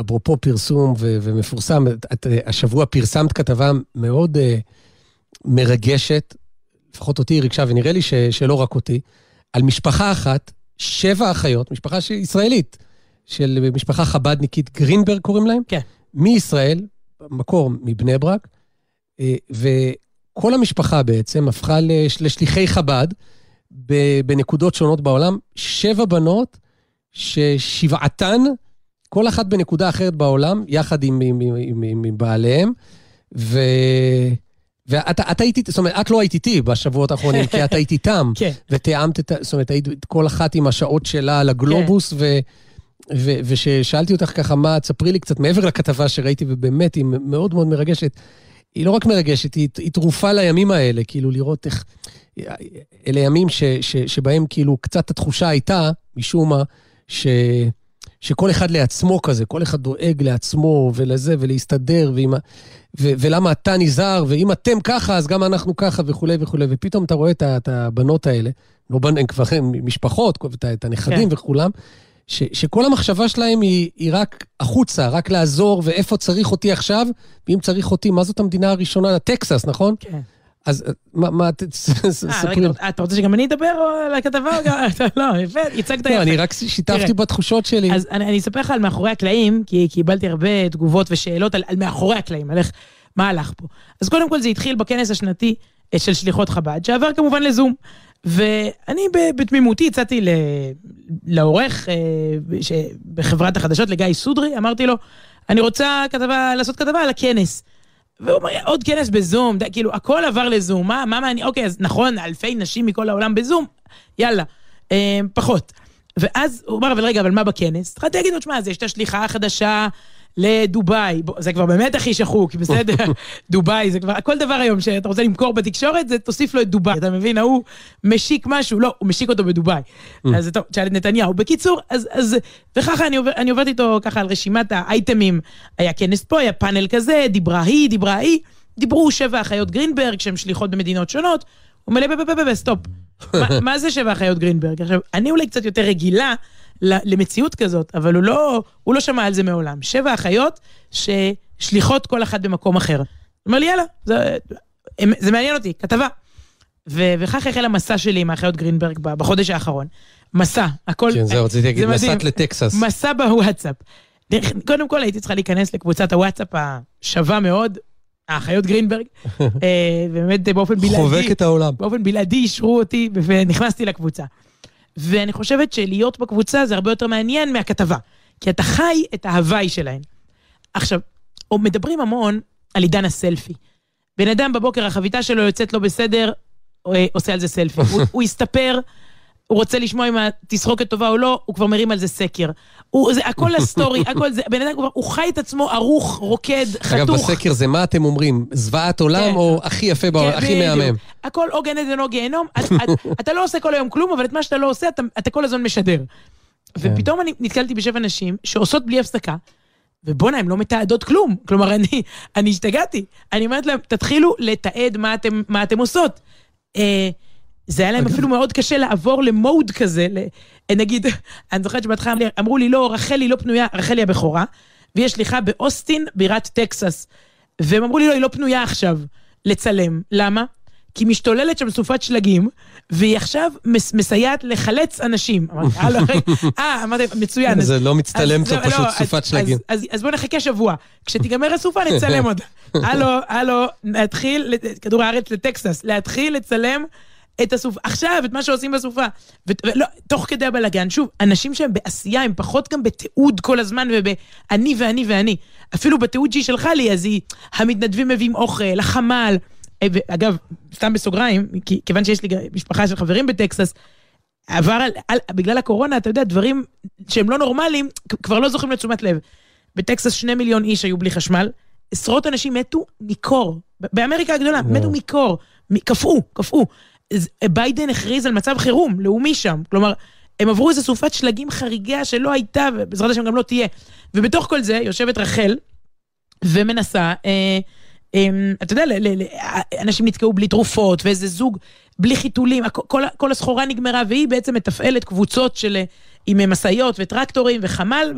אפרופו פרסום ו- ומפורסם, את, אה, השבוע פרסמת כתבה מאוד uh, מרגשת, לפחות אותי היא ריגשה, ונראה לי ש- שלא רק אותי, על משפחה אחת, שבע אחיות, משפחה ש- ישראלית, של משפחה חבדניקית, גרינברג קוראים להם? כן. מישראל, מקור מבני ברק, וכל המשפחה בעצם הפכה לש- לשליחי חב"ד בנקודות שונות בעולם. שבע בנות ששבעתן, כל אחת בנקודה אחרת בעולם, יחד עם, עם, עם, עם, עם, בעליהם. ו... ואת את היית, זאת אומרת, את לא היית איתי בשבועות האחרונים, כי את היית איתם. כן. ותיאמת את, זאת אומרת, היית כל אחת עם השעות שלה על הגלובוס, ו... ו- וששאלתי אותך ככה, מה, תספרי לי קצת מעבר לכתבה שראיתי, ובאמת היא מאוד מאוד מרגשת. היא לא רק מרגשת, היא, היא תרופה לימים האלה, כאילו לראות איך... אלה ימים ש, ש, שבהם כאילו קצת התחושה הייתה, משום מה, ש, שכל אחד לעצמו כזה, כל אחד דואג לעצמו ולזה ולהסתדר, ועם, ו, ולמה אתה נזהר, ואם אתם ככה, אז גם אנחנו ככה וכולי וכולי, ופתאום אתה רואה את, את הבנות האלה, לא בנ- הן כבר הן משפחות, את הנכדים כן. וכולם, ש, שכל המחשבה שלהם היא, היא רק החוצה, רק לעזור, ואיפה צריך אותי עכשיו, ואם צריך אותי, מה זאת המדינה הראשונה? טקסס, נכון? כן. אז אה, מה, מה, אה, ספרי. אתה רוצה שגם אני אדבר על הכתבה? לא, יפה, הצגת לא, יפה. אני רק שיתפתי בתחושות שלי. אז אני, אספר לך על מאחורי הקלעים, כי קיבלתי הרבה תגובות ושאלות על, על מאחורי הקלעים, על איך, מה הלך פה. אז קודם כל זה התחיל בכנס השנתי אה, של שליחות חב"ד, שעבר כמובן לזום. ואני בתמימותי הצעתי לעורך אה, בחברת החדשות, לגיא סודרי, אמרתי לו, אני רוצה כתבה, לעשות כתבה על הכנס. והוא אומר, עוד כנס בזום, די, כאילו, הכל עבר לזום, מה, מה מעניין, אוקיי, אז נכון, אלפי נשים מכל העולם בזום, יאללה, אה, פחות. ואז הוא אמר, אבל רגע, אבל מה בכנס? התחלתי להגיד לו, תשמע, אז יש את השליחה החדשה לדובאי, זה כבר באמת הכי שחוק, בסדר? דובאי, זה כבר, כל דבר היום שאתה רוצה למכור בתקשורת, זה תוסיף לו את דובאי, אתה מבין? ההוא משיק משהו, לא, הוא משיק אותו בדובאי. אז זה טוב, תשאל את נתניהו. בקיצור, אז, אז, וככה אני, עובר, אני עוברת איתו ככה על רשימת האייטמים. היה כנס פה, היה פאנל כזה, דיברה היא, דיברה היא, דיברו שבע אחיות גרינברג, שהן שליחות במדינות שונות. הוא מלא בבבבב, stop. מה- זה שבע אחיות גרינברג? עכשיו, אני אולי קצת יותר רגילה למציאות כזאת, אבל הוא לא, הוא לא שמע על זה מעולם. שבע אחיות ששליחות כל אחת במקום אחר. הוא אומר לי, יאללה, זה, זה מעניין אותי, כתבה. ו- וכך החל המסע שלי עם האחיות גרינברג בחודש האחרון. מסע, הכל... כן, זהו, רציתי להגיד. נסעת לטקסס. מסע בוואטסאפ. קודם כל הייתי צריכה להיכנס לקבוצת הוואטסאפ השווה מאוד, האחיות גרינברג, אה, ובאמת באופן בלעדי, חובק את העולם. באופן בלעדי אישרו אותי ונכנסתי לקבוצה. ואני חושבת שלהיות בקבוצה זה הרבה יותר מעניין מהכתבה, כי אתה חי את ההווי שלהן. עכשיו, או מדברים המון על עידן הסלפי. בן אדם בבוקר, החביתה שלו יוצאת לא בסדר, אה, עושה על זה סלפי. הוא, הוא יסתפר, הוא רוצה לשמוע אם התסרוקת טובה או לא, הוא כבר מרים על זה סקר. הוא, זה הכל ה story, הכל זה, בן אדם כבר, הוא חי את עצמו ערוך, רוקד, חתוך. אגב, בסקר זה מה אתם אומרים? זוועת עולם כן. או הכי יפה בעולם, כן, הכי. מהמם? הכל או גן עדן או גיהנום, את- את- אתה לא עושה כל היום כלום, אבל את מה שאתה לא עושה, אתה- אתה כל הזמן משדר. כן. ופתאום אני נתקלתי בשבע נשים שעושות בלי הפסקה, ובואנה, הן לא מתעדות כלום. כלומר, אני, אני השתגעתי. אני אומרת להם, תתחילו לתעד מה אתם, מה אתם עושות. אה, זה היה להם אפילו מאוד קשה לעבור למוד כזה, אה, נגיד, אני זוכרת שבהתחלה אמרו לי- לא, רחלי לא פנויה, רחלי הבכורה, והיא שליחה באוסטין, בירת טקסס. והם אמרו לי, לא, היא לא פנויה עכשיו לצלם. למה? כי משתוללת שם סופת שלגים, והיא עכשיו מס, מסייעת לחלץ אנשים. אמרתי, רגע, אה, אמרתי, מצוין. אז- זה לא מצטלם אז- טוב, לא, פשוט לא, סופת אז- שלגים. אז, אז, אז בוא נחכה שבוע. כשתיגמר הסופה נצלם אותה. הלו, הלו, להתחיל, כדור הארץ לטקסס, להתחיל לצלם את הסופה, עכשיו, את מה שעושים בסופה. ולא, תוך כדי הבלאגן, שוב, אנשים שהם בעשייה, הם פחות גם בתיעוד כל הזמן ובאני ואני ואני. אפילו בתיעוד שהיא שלחה לי, אז היא, המתנדבים מביאים אוכל, החמ"ל. אה, ואגב, סתם בסוגריים, כי, כיוון שיש לי משפחה של חברים בטקסס, עבר על, על, בגלל הקורונה, אתה יודע, דברים שהם לא נורמליים, כבר לא זוכים לתשומת לב. בטקסס שני מיליון איש היו בלי חשמל, עשרות אנשים מתו מקור. באמריקה הגדולה, מתו מקור, קפאו, קפאו. אז ביידן הכריז על מצב חירום לאומי שם. כלומר, הם עברו איזו סופת שלגים חריגה שלא הייתה, ובעזרת השם גם לא תהיה. ובתוך כל זה יושבת רחל ומנסה אה, אמ, אתה יודע, ל- ל- ל- אנשים נתקעו בלי תרופות, ואיזה זוג בלי חיתולים, כל, כל הסחורה נגמרה, והיא בעצם מתפעלת קבוצות של... אה, עם משאיות וטרקטורים וחמ"ל,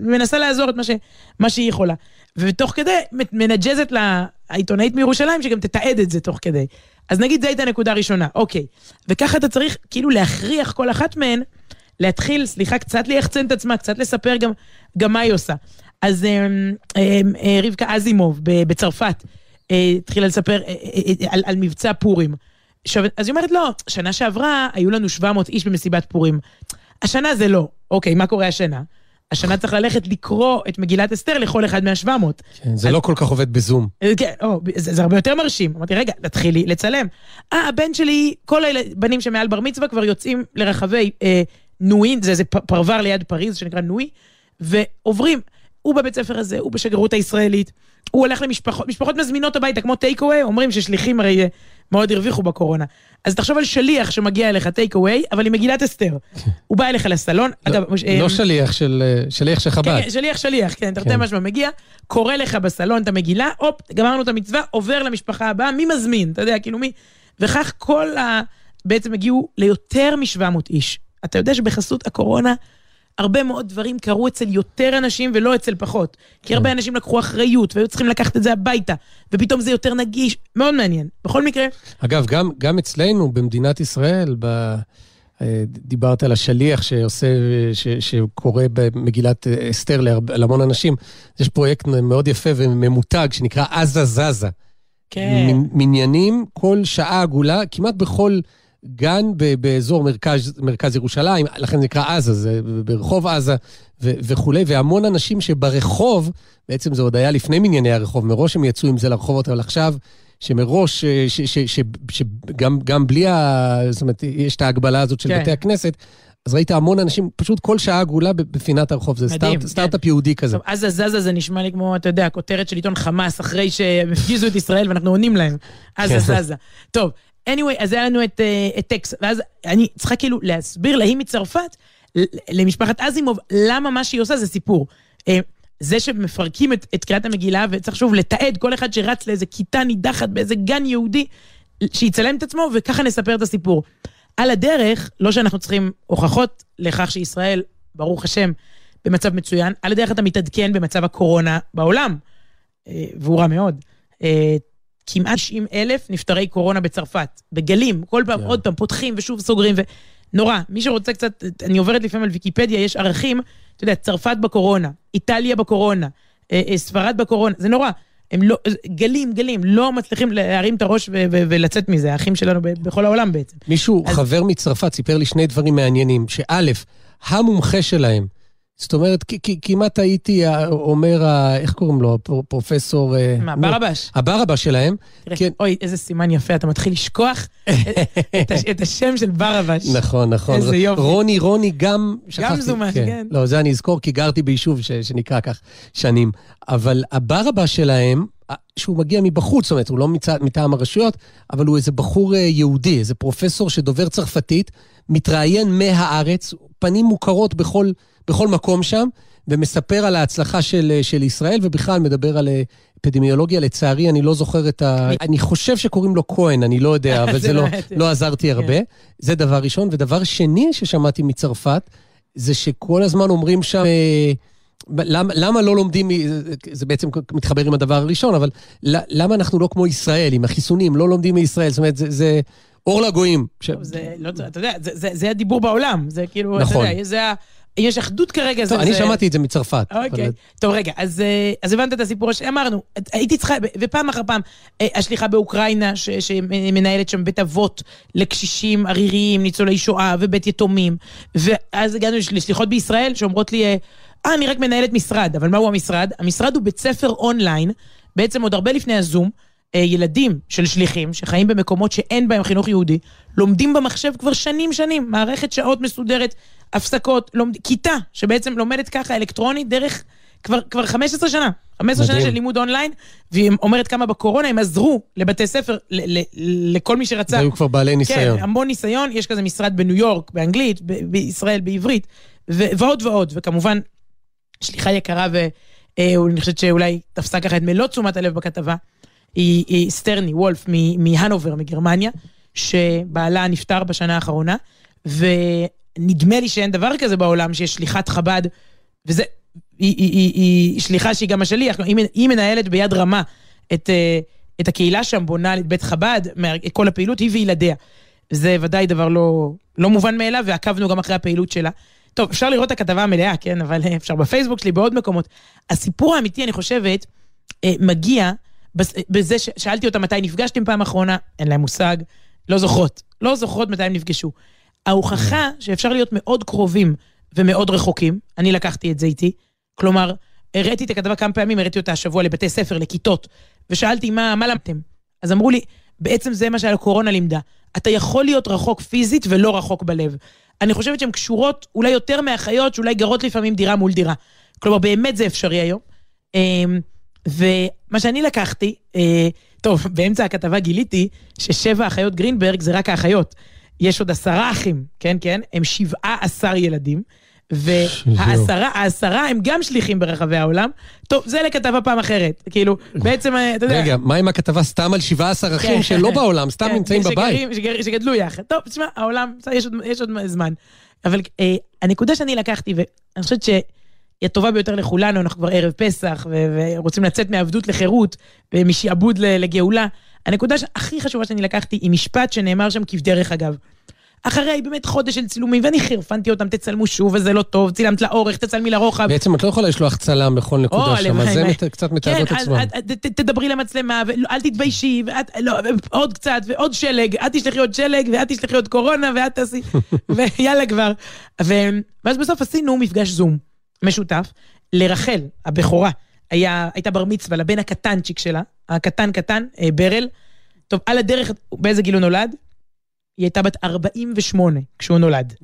מנסה לעזור את מה, ש, מה שהיא יכולה. ותוך כדי מנג'זת לה העיתונאית מירושלים, שגם תתעד את זה תוך כדי. אז נגיד זו הייתה נקודה ראשונה, אוקיי. וככה אתה צריך כאילו להכריח כל אחת מהן להתחיל, סליחה, קצת ליחצן את עצמה, קצת לספר גם, גם מה היא עושה. אז אה, אה, אה, רבקה אזימוב בצרפת התחילה לספר על, על מבצע פורים. עכשיו, אז היא אומרת, לא, שנה שעברה היו לנו 700 איש במסיבת פורים. השנה זה לא. אוקיי, מה קורה השנה? השנה צריך ללכת לקרוא את מגילת אסתר לכל אחד מה-700. כן, זה לא כל כך עובד בזום. כן, או, זה, זה הרבה יותר מרשים. אמרתי, רגע, תתחילי לצלם. אה, הבן שלי, כל הבנים שמעל בר מצווה כבר יוצאים לרחבי אה, נואין, זה איזה פ- פרבר ליד פריז שנקרא נואי, ועוברים. הוא בבית ספר הזה, הוא בשגרירות הישראלית, הוא הולך למשפחות, משפחות מזמינות הביתה, כמו טייק אווי, אומרים ששליחים הרי אה, מאוד הרוויחו בקורונה. אז תחשוב על שליח שמגיע אליך טייק אווי, אבל עם מגילת אסתר. הוא בא אליך לסלון, אגב, אה, לא שליח של אה, שליח של חב"ד. כן, כן, שליח, שליח, כן, תרתי כן. משמע, מגיע, קורא לך בסלון את המגילה, הופ, גמרנו את המצווה, עובר למשפחה הבאה, מי מזמין? אתה יודע, כאילו מי... וכך כל ה... בעצם הגיעו ליותר מ-700 איש. אתה יודע שבחסות הקורונה, הרבה מאוד דברים קרו אצל יותר אנשים ולא אצל פחות. כי הרבה אנשים לקחו אחריות, והיו צריכים לקחת את זה הביתה, ופתאום זה יותר נגיש, מאוד מעניין. בכל מקרה, אגב, גם, גם אצלנו, במדינת ישראל, ב... אה, דיברת על השליח שעושה, ש, שקורא במגילת אה, אסתר להמון אנשים. יש פרויקט מאוד יפה וממותג שנקרא עזה זזה. כן. מניינים כל שעה עגולה, כמעט בכל גן ב- באזור מרכז, מרכז ירושלים, לכן זה נקרא עזה, זה ברחוב עזה ו- וכולי, והמון אנשים שברחוב, בעצם זה עוד היה לפני מנייני הרחוב, מראש הם יצאו עם זה לרחובות, אבל עכשיו, שמראש, אה, ש- ש- ש- שגם גם בלי ה... זאת אומרת, יש את ההגבלה הזאת של כן. בתי הכנסת, אז ראית המון אנשים, פשוט כל שעה עגולה בפינת הרחוב, זה סטארט, כן. סטארט-אפ יהודי כזה. טוב, עזה זזה זה נשמע לי כמו, אתה יודע, כותרת של עיתון חמאס, אחרי שהם הפגיזו את ישראל ואנחנו עונים להם. עזה כן. זזה. טוב, anyway, אז היה לנו את, אה, את טקס, ואז אני צריכה כאילו להסביר להיא מצרפת, למשפחת אזימוב, למה מה שהיא עושה זה סיפור. אה, זה שמפרקים את, את קריאת המגילה, וצריך שוב לתעד כל אחד שרץ לאיזה כיתה נידחת באיזה גן יהודי, שיצלם את עצמו, וככה נספר את הסיפור. על הדרך, לא שאנחנו צריכים הוכחות לכך שישראל, ברוך השם, במצב מצוין, על הדרך אתה מתעדכן במצב הקורונה בעולם, אה, והוא רע מאוד. אה, כמעט 90 אלף נפטרי קורונה בצרפת, בגלים, כל פעם, כן. עוד פעם, פותחים ושוב סוגרים, ונורא. מי שרוצה קצת, אני עוברת לפעמים על ויקיפדיה, יש ערכים, אתה יודע, צרפת בקורונה, איטליה בקורונה, אה, אה, ספרד בקורונה, זה נורא. הם לא, גלים, גלים, לא מצליחים להרים את הראש ו- ו- ולצאת מזה, האחים שלנו ב- בכל העולם בעצם. מישהו, אז- חבר מצרפת, סיפר לי שני דברים מעניינים, שא', המומחה שלהם, זאת אומרת, כמעט הייתי אומר, איך קוראים לו, פרופסור... אה, מה, ברבש? הברבש שלהם, כן. אוי, איזה סימן יפה, אתה מתחיל לשכוח את- את הש- את השם של ברבש. נכון, נכון. איזה יופי. רוני, רוני גם, שכחתי. זומן, כן. לא, זה אני אזכור, כי גרתי ביישוב שנקרא כך שנים. אבל הברבש שלהם, שהוא מגיע מבחוץ, זאת אומרת, הוא לא מטעם הרשויות, אבל הוא איזה בחור אה, יהודי, איזה פרופסור שדובר צרפתית, מתראיין מהארץ, פנים מוכרות בכל, בכל מקום שם, ומספר על ההצלחה של, אה, של ישראל, ובכלל מדבר על אה, אפידמיולוגיה. לצערי, אני לא זוכר את ה... אני חושב שקוראים לו כהן, אני לא יודע, אבל זה לא, באמת- לא עזרתי הרבה. זה דבר ראשון. ודבר שני ששמעתי מצרפת, זה שכל הזמן אומרים שם... אה, למה, למה לא לומדים, זה בעצם מתחבר עם הדבר הראשון, אבל למה אנחנו לא כמו ישראל, עם החיסונים, לא לומדים מישראל? זאת אומרת, זה, זה אור לגויים. ש... זה, לא, אתה יודע, זה, זה, זה הדיבור בעולם, זה כאילו, נכון. אתה יודע, זה, יש אחדות כרגע. טוב, זה, אני זה... שמעתי את זה מצרפת. אוקיי. אבל- טוב, רגע, אז, אה, אז הבנת את הסיפור שאמרנו. הייתי צריכה, ופעם אחר פעם, אה, השליחה באוקראינה, ש, שמנהלת שם בית אבות לקשישים עריריים, ניצולי שואה ובית יתומים. ואז הגענו לשליחות בישראל שאומרות לי, אה, אה, אני רק מנהלת משרד, אבל מהו המשרד? המשרד הוא בית ספר אונליין, בעצם עוד הרבה לפני הזום. אה, ילדים של שליחים שחיים במקומות שאין בהם חינוך יהודי, לומדים במחשב כבר שנים שנים, מערכת שעות מסודרת, הפסקות, לומד... כיתה שבעצם לומדת ככה אלקטרונית דרך כבר, כבר 15 שנה, 15 שנה. של לימוד אונליין, והיא אומרת כמה בקורונה הם עזרו לבתי ספר, ל- ל- לכל מי שרצה. והיו כבר בעלי ניסיון. כן, המון ניסיון, יש כזה משרד בניו יורק, באנגלית, ב- בישראל, בעברית, ו- ועוד ועוד, וכמובן, שליחה יקרה, ואני חושבת שאולי תפסה ככה את מלוא תשומת הלב בכתבה. היא, היא סטרני וולף מהנובר, מגרמניה, שבעלה נפטר בשנה האחרונה, ונדמה לי שאין דבר כזה בעולם שיש שליחת חב"ד, וזה, היא, היא, היא, היא שליחה שהיא גם השליח, היא, היא מנהלת ביד רמה את, אה, את הקהילה שם, בונה את בית חב"ד, את כל הפעילות, היא וילדיה. זה ודאי דבר לא, לא מובן מאליו, ועקבנו גם אחרי הפעילות שלה. טוב, אפשר לראות את הכתבה המלאה, כן? אבל אה, אפשר בפייסבוק שלי, בעוד מקומות. הסיפור האמיתי, אני חושבת, אה, מגיע בזה ששאלתי אותה מתי נפגשתם פעם אחרונה, אין להם מושג, לא זוכרות. לא זוכרות מתי הם נפגשו. ההוכחה שאפשר להיות מאוד קרובים ומאוד רחוקים, אני לקחתי את זה איתי. כלומר, הראיתי את הכתבה כמה פעמים, הראיתי אותה השבוע לבתי ספר, לכיתות, ושאלתי מה, מה למדתם? אז אמרו לי, בעצם זה מה שהקורונה לימדה. אתה יכול להיות רחוק פיזית ולא רחוק בלב. אני חושבת שהן קשורות אולי יותר מאחיות, שאולי גרות לפעמים דירה מול דירה. כלומר, באמת זה אפשרי היום. אמ, ומה שאני לקחתי, אה, טוב, באמצע הכתבה גיליתי ששבע אחיות גרינברג זה רק האחיות. יש עוד עשרה אחים, כן, כן? הם שבעה עשר ילדים. והעשרה, העשרה הם גם שליחים ברחבי העולם. טוב, זה לכתבה פעם אחרת. כאילו, בעצם, אה, אתה יודע... רגע, מה עם הכתבה סתם על 17 אחים כן. שלא בעולם, סתם כן, נמצאים שגרים- בבית? שגר- שגדלו יחד. טוב, תשמע, העולם, יש עוד, זמן. אבל אה, הנקודה שאני לקחתי, ואני חושבת שהיא הטובה ביותר לכולנו, אנחנו כבר ערב פסח, ו- ורוצים לצאת מעבדות לחירות, ומשעבוד לגאולה. הנקודה הכי חשובה שאני לקחתי היא משפט שנאמר שם כבדרך אגב. אחרי באמת חודש של צילומים, ואני חירפנתי אותם, תצלמו שוב, וזה לא טוב, צילמת לאורך, תצלמי לרוחב. בעצם את לא יכולה לשלוח צלם לכל נקודה שם, אז זה קצת מתעד את כן, עצמם. אז- אז ת- ת- תדברי למצלמה, ואל תתביישי, ואת, לא, עוד קצת, ועוד שלג, את תשלחי עוד שלג, ואת תשלחי עוד קורונה, ואת תעשי, ויאללה כבר. ו- ואז בסוף עשינו מפגש זום משותף. לרחל, הבכורה, היה, הייתה בר מצווה לבן הקטנצ'יק שלה, הקטן קטן, אה, ברל. טוב, על הדרך, באיזה גיל הוא נולד? היא הייתה בת 48 כשהוא נולד.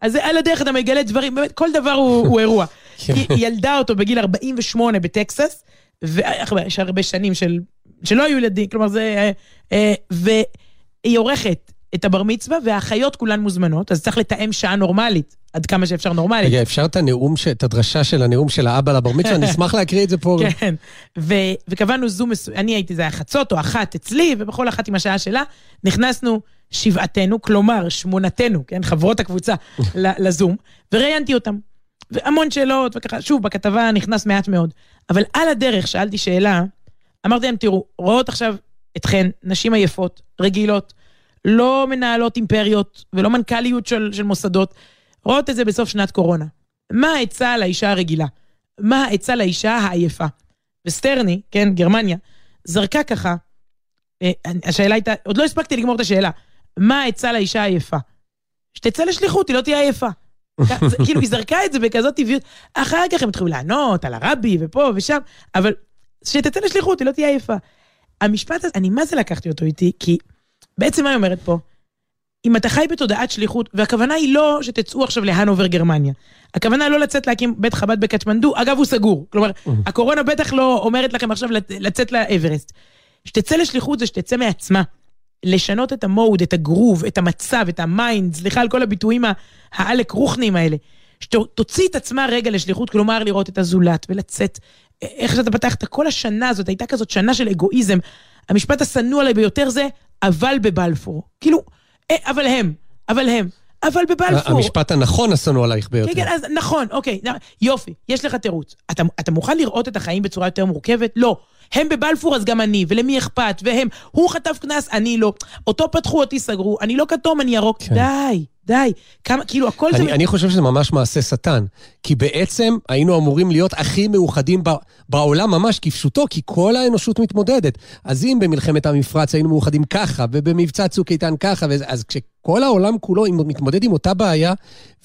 אז על הדרך אתה מגלה דברים, באמת, כל דבר הוא, הוא אירוע. כן. היא, היא ילדה אותו בגיל 48 בטקסס, ויש הרבה שנים של, שלא היו ילדים, כלומר זה... אה, אה, והיא עורכת את הבר מצווה, והאחיות כולן מוזמנות, אז צריך לתאם שעה נורמלית, עד כמה שאפשר נורמלית. רגע, אפשר את הנאום, ש- את הדרשה של הנאום של האבא לבר מצווה? אני אשמח להקריא את זה פה. כן, ו- וקבענו זום מסוים, אני הייתי, זה היה חצות או אחת אצלי, ובכל אחת עם השעה שלה, נכנסנו שבעתנו, כלומר שמונתנו, כן, חברות הקבוצה, לזום, וראיינתי אותם. והמון שאלות, וככה, שוב, בכתבה נכנס מעט מאוד. אבל על הדרך שאלתי שאלה, אמרתי להם, תראו, רואות עכשיו אתכן, נשים עייפות, רגילות, לא מנהלות אימפריות ולא מנכ"ליות של, של מוסדות, רואות את זה בסוף שנת קורונה. מה העצה לאישה הרגילה? מה העצה לאישה העייפה? וסטרני, כן, גרמניה, זרקה ככה, אה, השאלה הייתה, עוד לא הספקתי לגמור את השאלה, מה העצה לאישה העייפה? שתצא לשליחות, היא לא תהיה עייפה. זה- כאילו, היא זרקה את זה בכזאת טבעיות, אחר כך הם התחילו לענות על הרבי ופה ושם, אבל שתצא לשליחות, היא לא תהיה עייפה. המשפט הזה, אני מה זה לקחתי אותו איתי, כי בעצם מה היא אומרת פה? אם אתה חי בתודעת שליחות, והכוונה היא לא שתצאו עכשיו להנובר גרמניה. הכוונה לא לצאת להקים בית חב"ד בקטמנדו, אגב הוא סגור. כלומר, הקורונה בטח לא אומרת לכם עכשיו לצ- לצאת לאברסט. שתצא לשליחות זה שתצא מעצמה. לשנות את ה mood, את הגרוב, את המצב, את ה mind, סליחה על כל הביטויים העלק רוחניים האלה. שתוציא את עצמה רגע לשליחות, כלומר לראות את הזולת ולצאת. איך שאתה פתחת, כל השנה הזאת הייתה כזאת שנה של אגואיזם. המשפט השנוא עליי ביותר זה, אבל בבלפור. כאילו, אה, אבל הם, אבל הם, אבל בבלפור. המשפט הנכון השנוא עלייך ביותר. כן, כן, אז נכון, אוקיי, יופי, יש לך תירוץ. אתה, אתה מוכן לראות את החיים בצורה יותר מורכבת? לא. הם בבלפור אז גם אני, ולמי אכפת? והם, הוא חטף קנס, אני לא. אותו פתחו, אותי סגרו, אני לא כתום, אני ירוק. כן. די, די. כמה, כאילו, הכל זה... אני, אני חושב שזה ממש מעשה שטן. כי בעצם היינו אמורים להיות הכי מאוחדים ב, בעולם ממש כפשוטו, כי כל האנושות מתמודדת. אז אם במלחמת המפרץ היינו מאוחדים ככה, ובמבצע צוק איתן ככה, אז כשכל העולם כולו מתמודד עם אותה בעיה,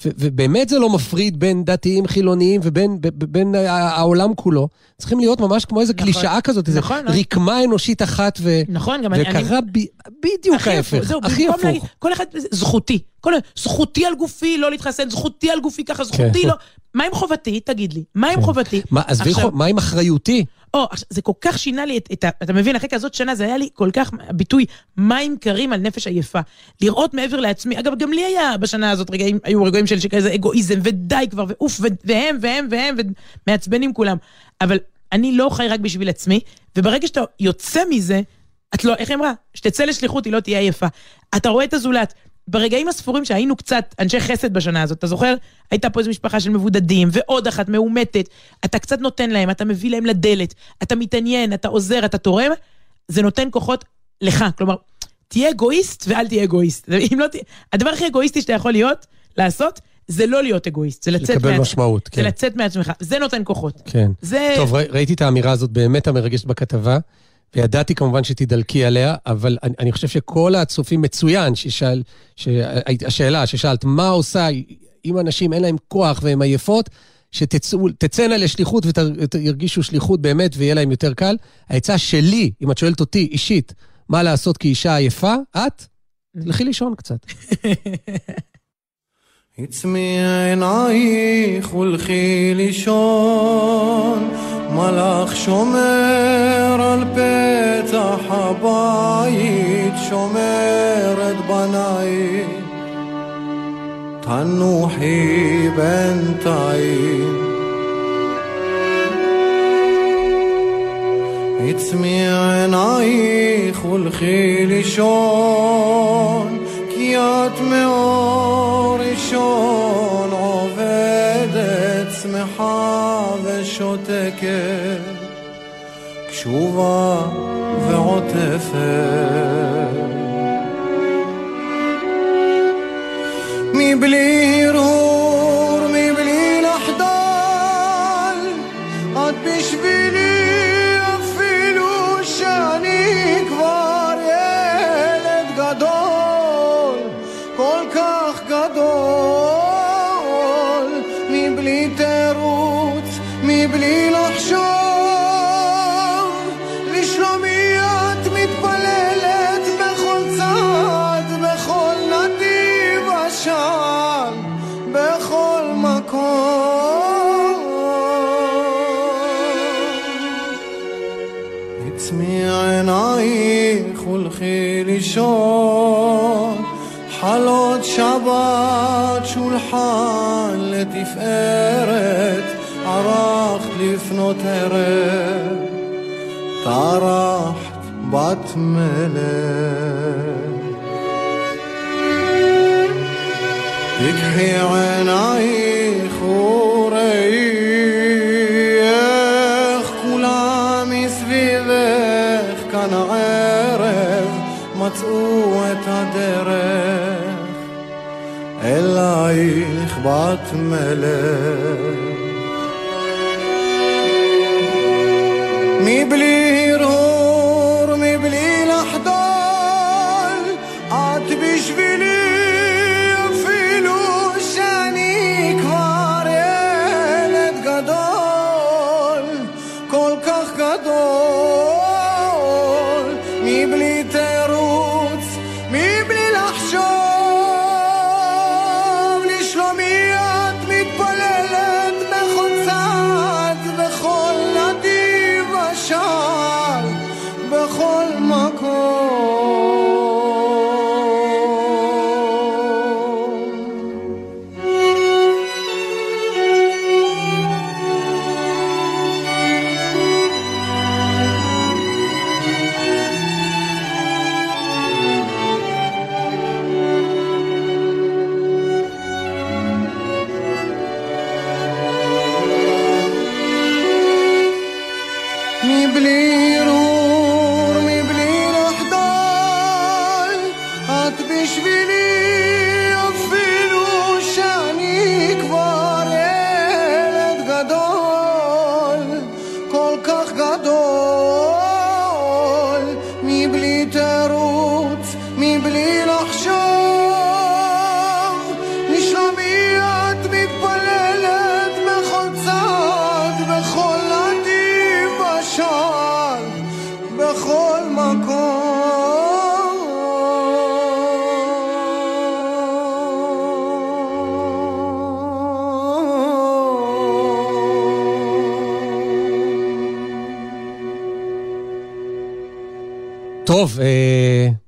ו, ובאמת זה לא מפריד בין דתיים חילוניים ובין ב, ב, בין העולם כולו, צריכים להיות ממש כמו איזה נכון. קלישאה כזאת, איזה נכון, נכון. רקמה אנושית אחת, ו, נכון, גם אני... אני... וקרה ב, בדיוק ההפך. זהו, הכי הפוך. להגיד, כל אחד, זכותי. כל, זכותי על גופי לא להתחסן, זכותי על גופי ככה, זכותי כן. לא... מה עם חובתי? תגיד לי. מה עם חובתי? מה, עזבי, עכשיו- חו- מה עם אחריותי? או, זה כל כך שינה לי את, את ה... אתה מבין, אחרי כזאת שנה זה היה לי כל כך, הביטוי מים קרים על נפש עייפה. לראות מעבר לעצמי, אגב, גם לי היה בשנה הזאת רגעים, היו רגעים של כזה אגואיזם, ודי כבר, ואוף, ו- והם, והם, והם, ומעצבנים כולם. אבל אני לא חי רק בשביל עצמי, וברגע שאתה יוצא מזה, את לא, איך היא אמרה? שתצא לשליחות, היא לא תהיה עייפה. אתה רואה את הזולת. ברגעים הספורים שהיינו קצת אנשי חסד בשנה הזאת, אתה זוכר? הייתה פה איזו משפחה של מבודדים, ועוד אחת מאומתת. אתה קצת נותן להם, אתה מביא להם לדלת, אתה מתעניין, אתה עוזר, אתה תורם, זה נותן כוחות לך. כלומר, תהיה אגואיסט ואל תהיה אגואיסט. לא תה... הדבר הכי אגואיסטי שאתה יכול להיות, לעשות, זה לא להיות אגואיסט, זה לצאת לקבל מעצמך. משמעות, כן. זה לצאת מעצמך, זה נותן כוחות. כן. זה... טוב, ראיתי את האמירה הזאת באמת המרגשת בכתבה, וידעתי כמובן שתדלקי עליה, אבל אני, אני חושב שכל הצופים מצוין, ששאל, השאלה ששאלת, מה עושה אם אנשים אין להם כוח והן עייפות, שתצאנה לשליחות וירגישו שליחות באמת ויהיה להם יותר קל. העצה שלי, אם את שואלת אותי אישית, מה לעשות כאישה עייפה, את? תלכי לישון קצת. עצמי עינייך ולכי לישון, מלאך שומר על פתח הבית, שומר את בנייך. תנוחי בינתיים. עצמי עינייך ולכי לישון, את מאור ראשון עובדת, שמחה ושותקת, קשובה ועוטפת. מבלי حالة تفقرت عراخ لفنو ترى طرحت بطملة. تكحي batmeler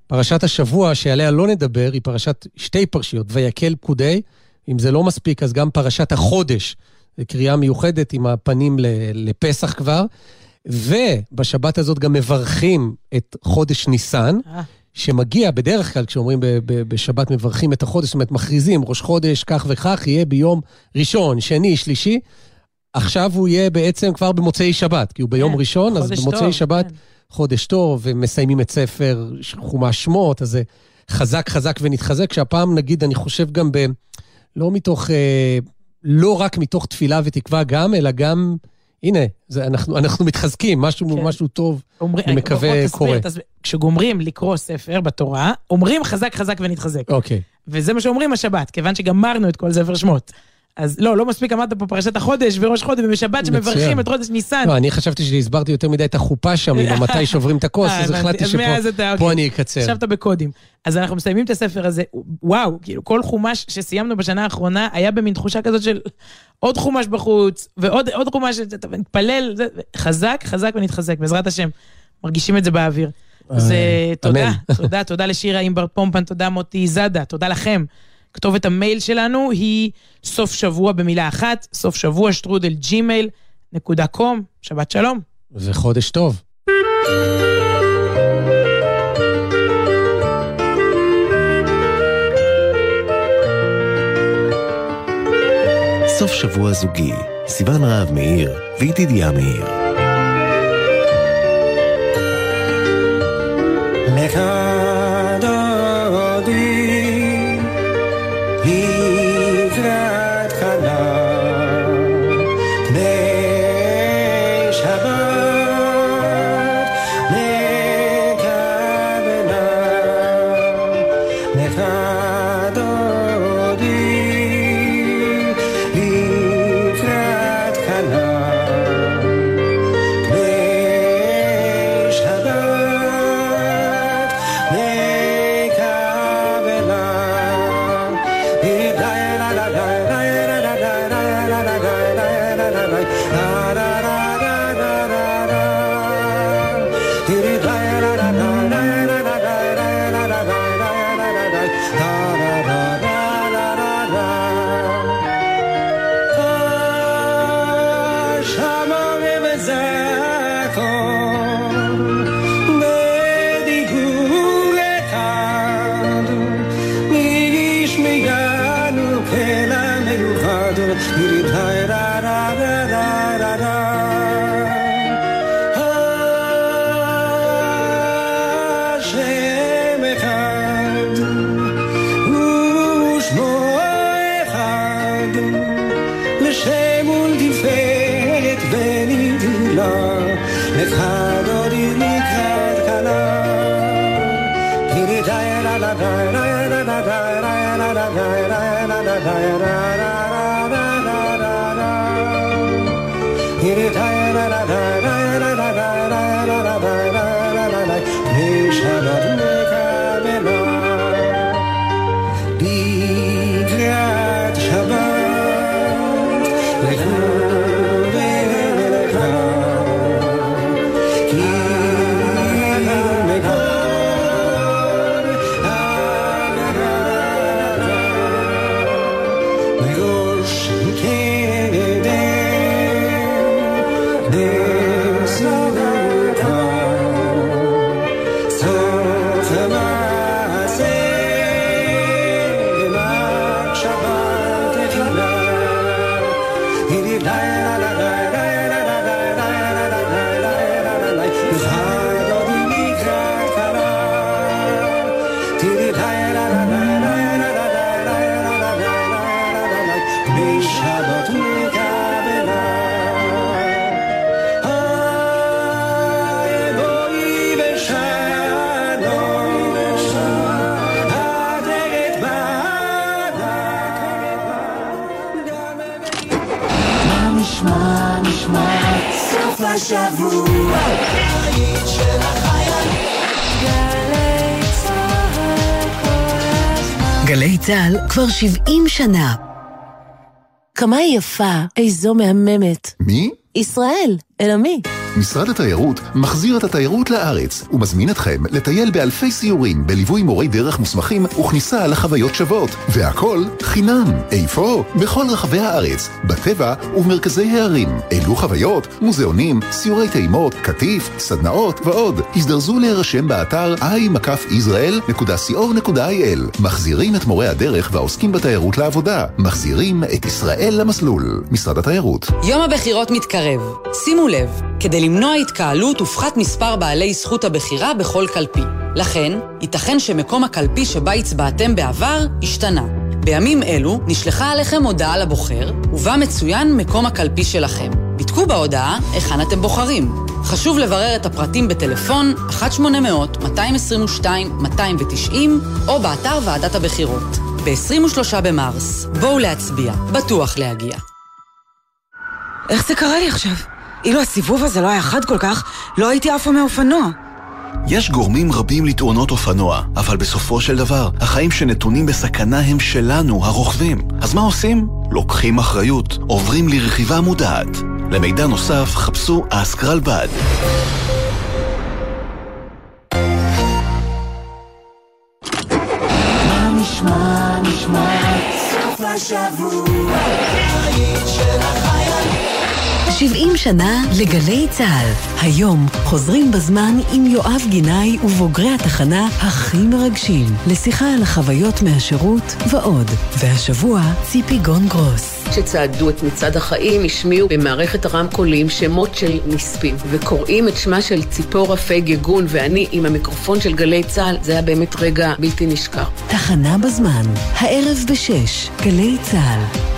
פרשת השבוע שעליה לא נדבר היא פרשת שתי פרשיות, ויקל פקודי. אם זה לא מספיק, אז גם פרשת החודש, זו קריאה מיוחדת עם הפנים לפסח כבר. ובשבת הזאת גם מברכים את חודש ניסן, אה. שמגיע בדרך כלל, כשאומרים בשבת מברכים את החודש, זאת אומרת, מכריזים ראש חודש כך וכך, יהיה ביום ראשון, שני, שלישי. עכשיו הוא יהיה בעצם כבר במוצאי שבת, כי הוא ביום כן, ראשון, אז במוצאי טוב, שבת כן. חודש טוב, ומסיימים את ספר חומש שמות, אז זה חזק חזק ונתחזק, שהפעם נגיד, אני חושב גם ב... לא מתוך, אה, לא רק מתוך תפילה ותקווה גם, אלא גם, הנה, זה, אנחנו, אנחנו מתחזקים, משהו, כן. משהו טוב, אומרים- אני מקווה תסביר, קורה. תסביר. כשגומרים לקרוא ספר בתורה, אומרים חזק חזק ונתחזק. אוקיי. וזה מה שאומרים השבת, כיוון שגמרנו את כל ספר שמות. אז לא, לא מספיק אמרת פה פרשת החודש וראש חודש, ובשבת שמברכים. את חודש ניסן. לא, אני חשבתי שהסברתי יותר מדי את החופה שם, עם מתי שוברים את הכוס, אה, אז הבנתי. החלטתי אתה, שפה. פה אני אקצר. ישבת בקודים. אז אנחנו מסיימים את הספר הזה, וואו, כאילו כל חומש שסיימנו בשנה האחרונה היה במין תחושה כזאת של עוד חומש בחוץ, ועוד עוד חומש, אתה מתפלל, חזק, חזק ונתחזק, בעזרת השם. מרגישים את זה באוויר. אז אה, תודה. תודה, תודה לשירה אימבר פומפן, תודה מוטי זאדה, תודה לכם. כתובת המייל שלנו היא סוף שבוע במילה אחת, סוף שבוע שטרודל ג'ימייל נקודה קום, שבת שלום. וחודש טוב. סוף שבוע זוגי, סיון רהב מאיר וידידיה מאיר. לך כבר 70 שנה. כמה היא יפה, איזו מהממת. מי? ישראל, אלא מי? משרד התיירות מחזיר את התיירות לארץ ומזמין אתכם לטייל באלפי סיורים בליווי מורי דרך מוסמכים וכניסה לחוויות שוות. והכל חינם. איפה? בכל רחבי הארץ, בטבע ובמרכזי הערים. אלו חוויות, מוזיאונים, סיורי טעימות, קטיף, סדנאות ועוד. הזדרזו להירשם באתר i.israel.co.il. מחזירים את מורי הדרך והעוסקים בתיירות לעבודה. מחזירים את ישראל למסלול. משרד התיירות. יום הבחירות מתקרב. שימו לב, כדי למנוע התקהלות הופחת מספר בעלי זכות הבחירה בכל קלפי. לכן, ייתכן שמקום הקלפי שבה הצבעתם בעבר השתנה. בימים אלו נשלחה עליכם הודעה לבוחר, ובה מצוין מקום הקלפי שלכם. בדקו בהודעה היכן אתם בוחרים. חשוב לברר את הפרטים בטלפון 1-800-222-290 או באתר ועדת הבחירות. ב-23 במרס, בואו להצביע, בטוח להגיע. איך זה קרה לי עכשיו? אילו הסיבוב הזה לא היה חד כל כך, לא הייתי עפה מאופנוע. יש גורמים רבים לתאונות אופנוע, אבל בסופו של דבר, החיים שנתונים בסכנה הם שלנו, הרוכבים. אז מה עושים? לוקחים אחריות, עוברים לרכיבה מודעת. למידע נוסף, חפשו אסקרלבד. מה נשמע, נשמע, סוף השבוע. 70 שנה לגלי צה"ל. היום חוזרים בזמן עם יואב גינאי ובוגרי התחנה הכי מרגשים, לשיחה על החוויות מהשירות ועוד. והשבוע ציפי גון גרוס. שצעדו את מצעד החיים השמיעו במערכת הרמקולים שמות של נספים וקוראים את שמה של ציפורה פייג יגון ואני עם המיקרופון של גלי צה"ל זה היה באמת רגע בלתי נשכח. תחנה בזמן, הערב בשש, גלי צה"ל.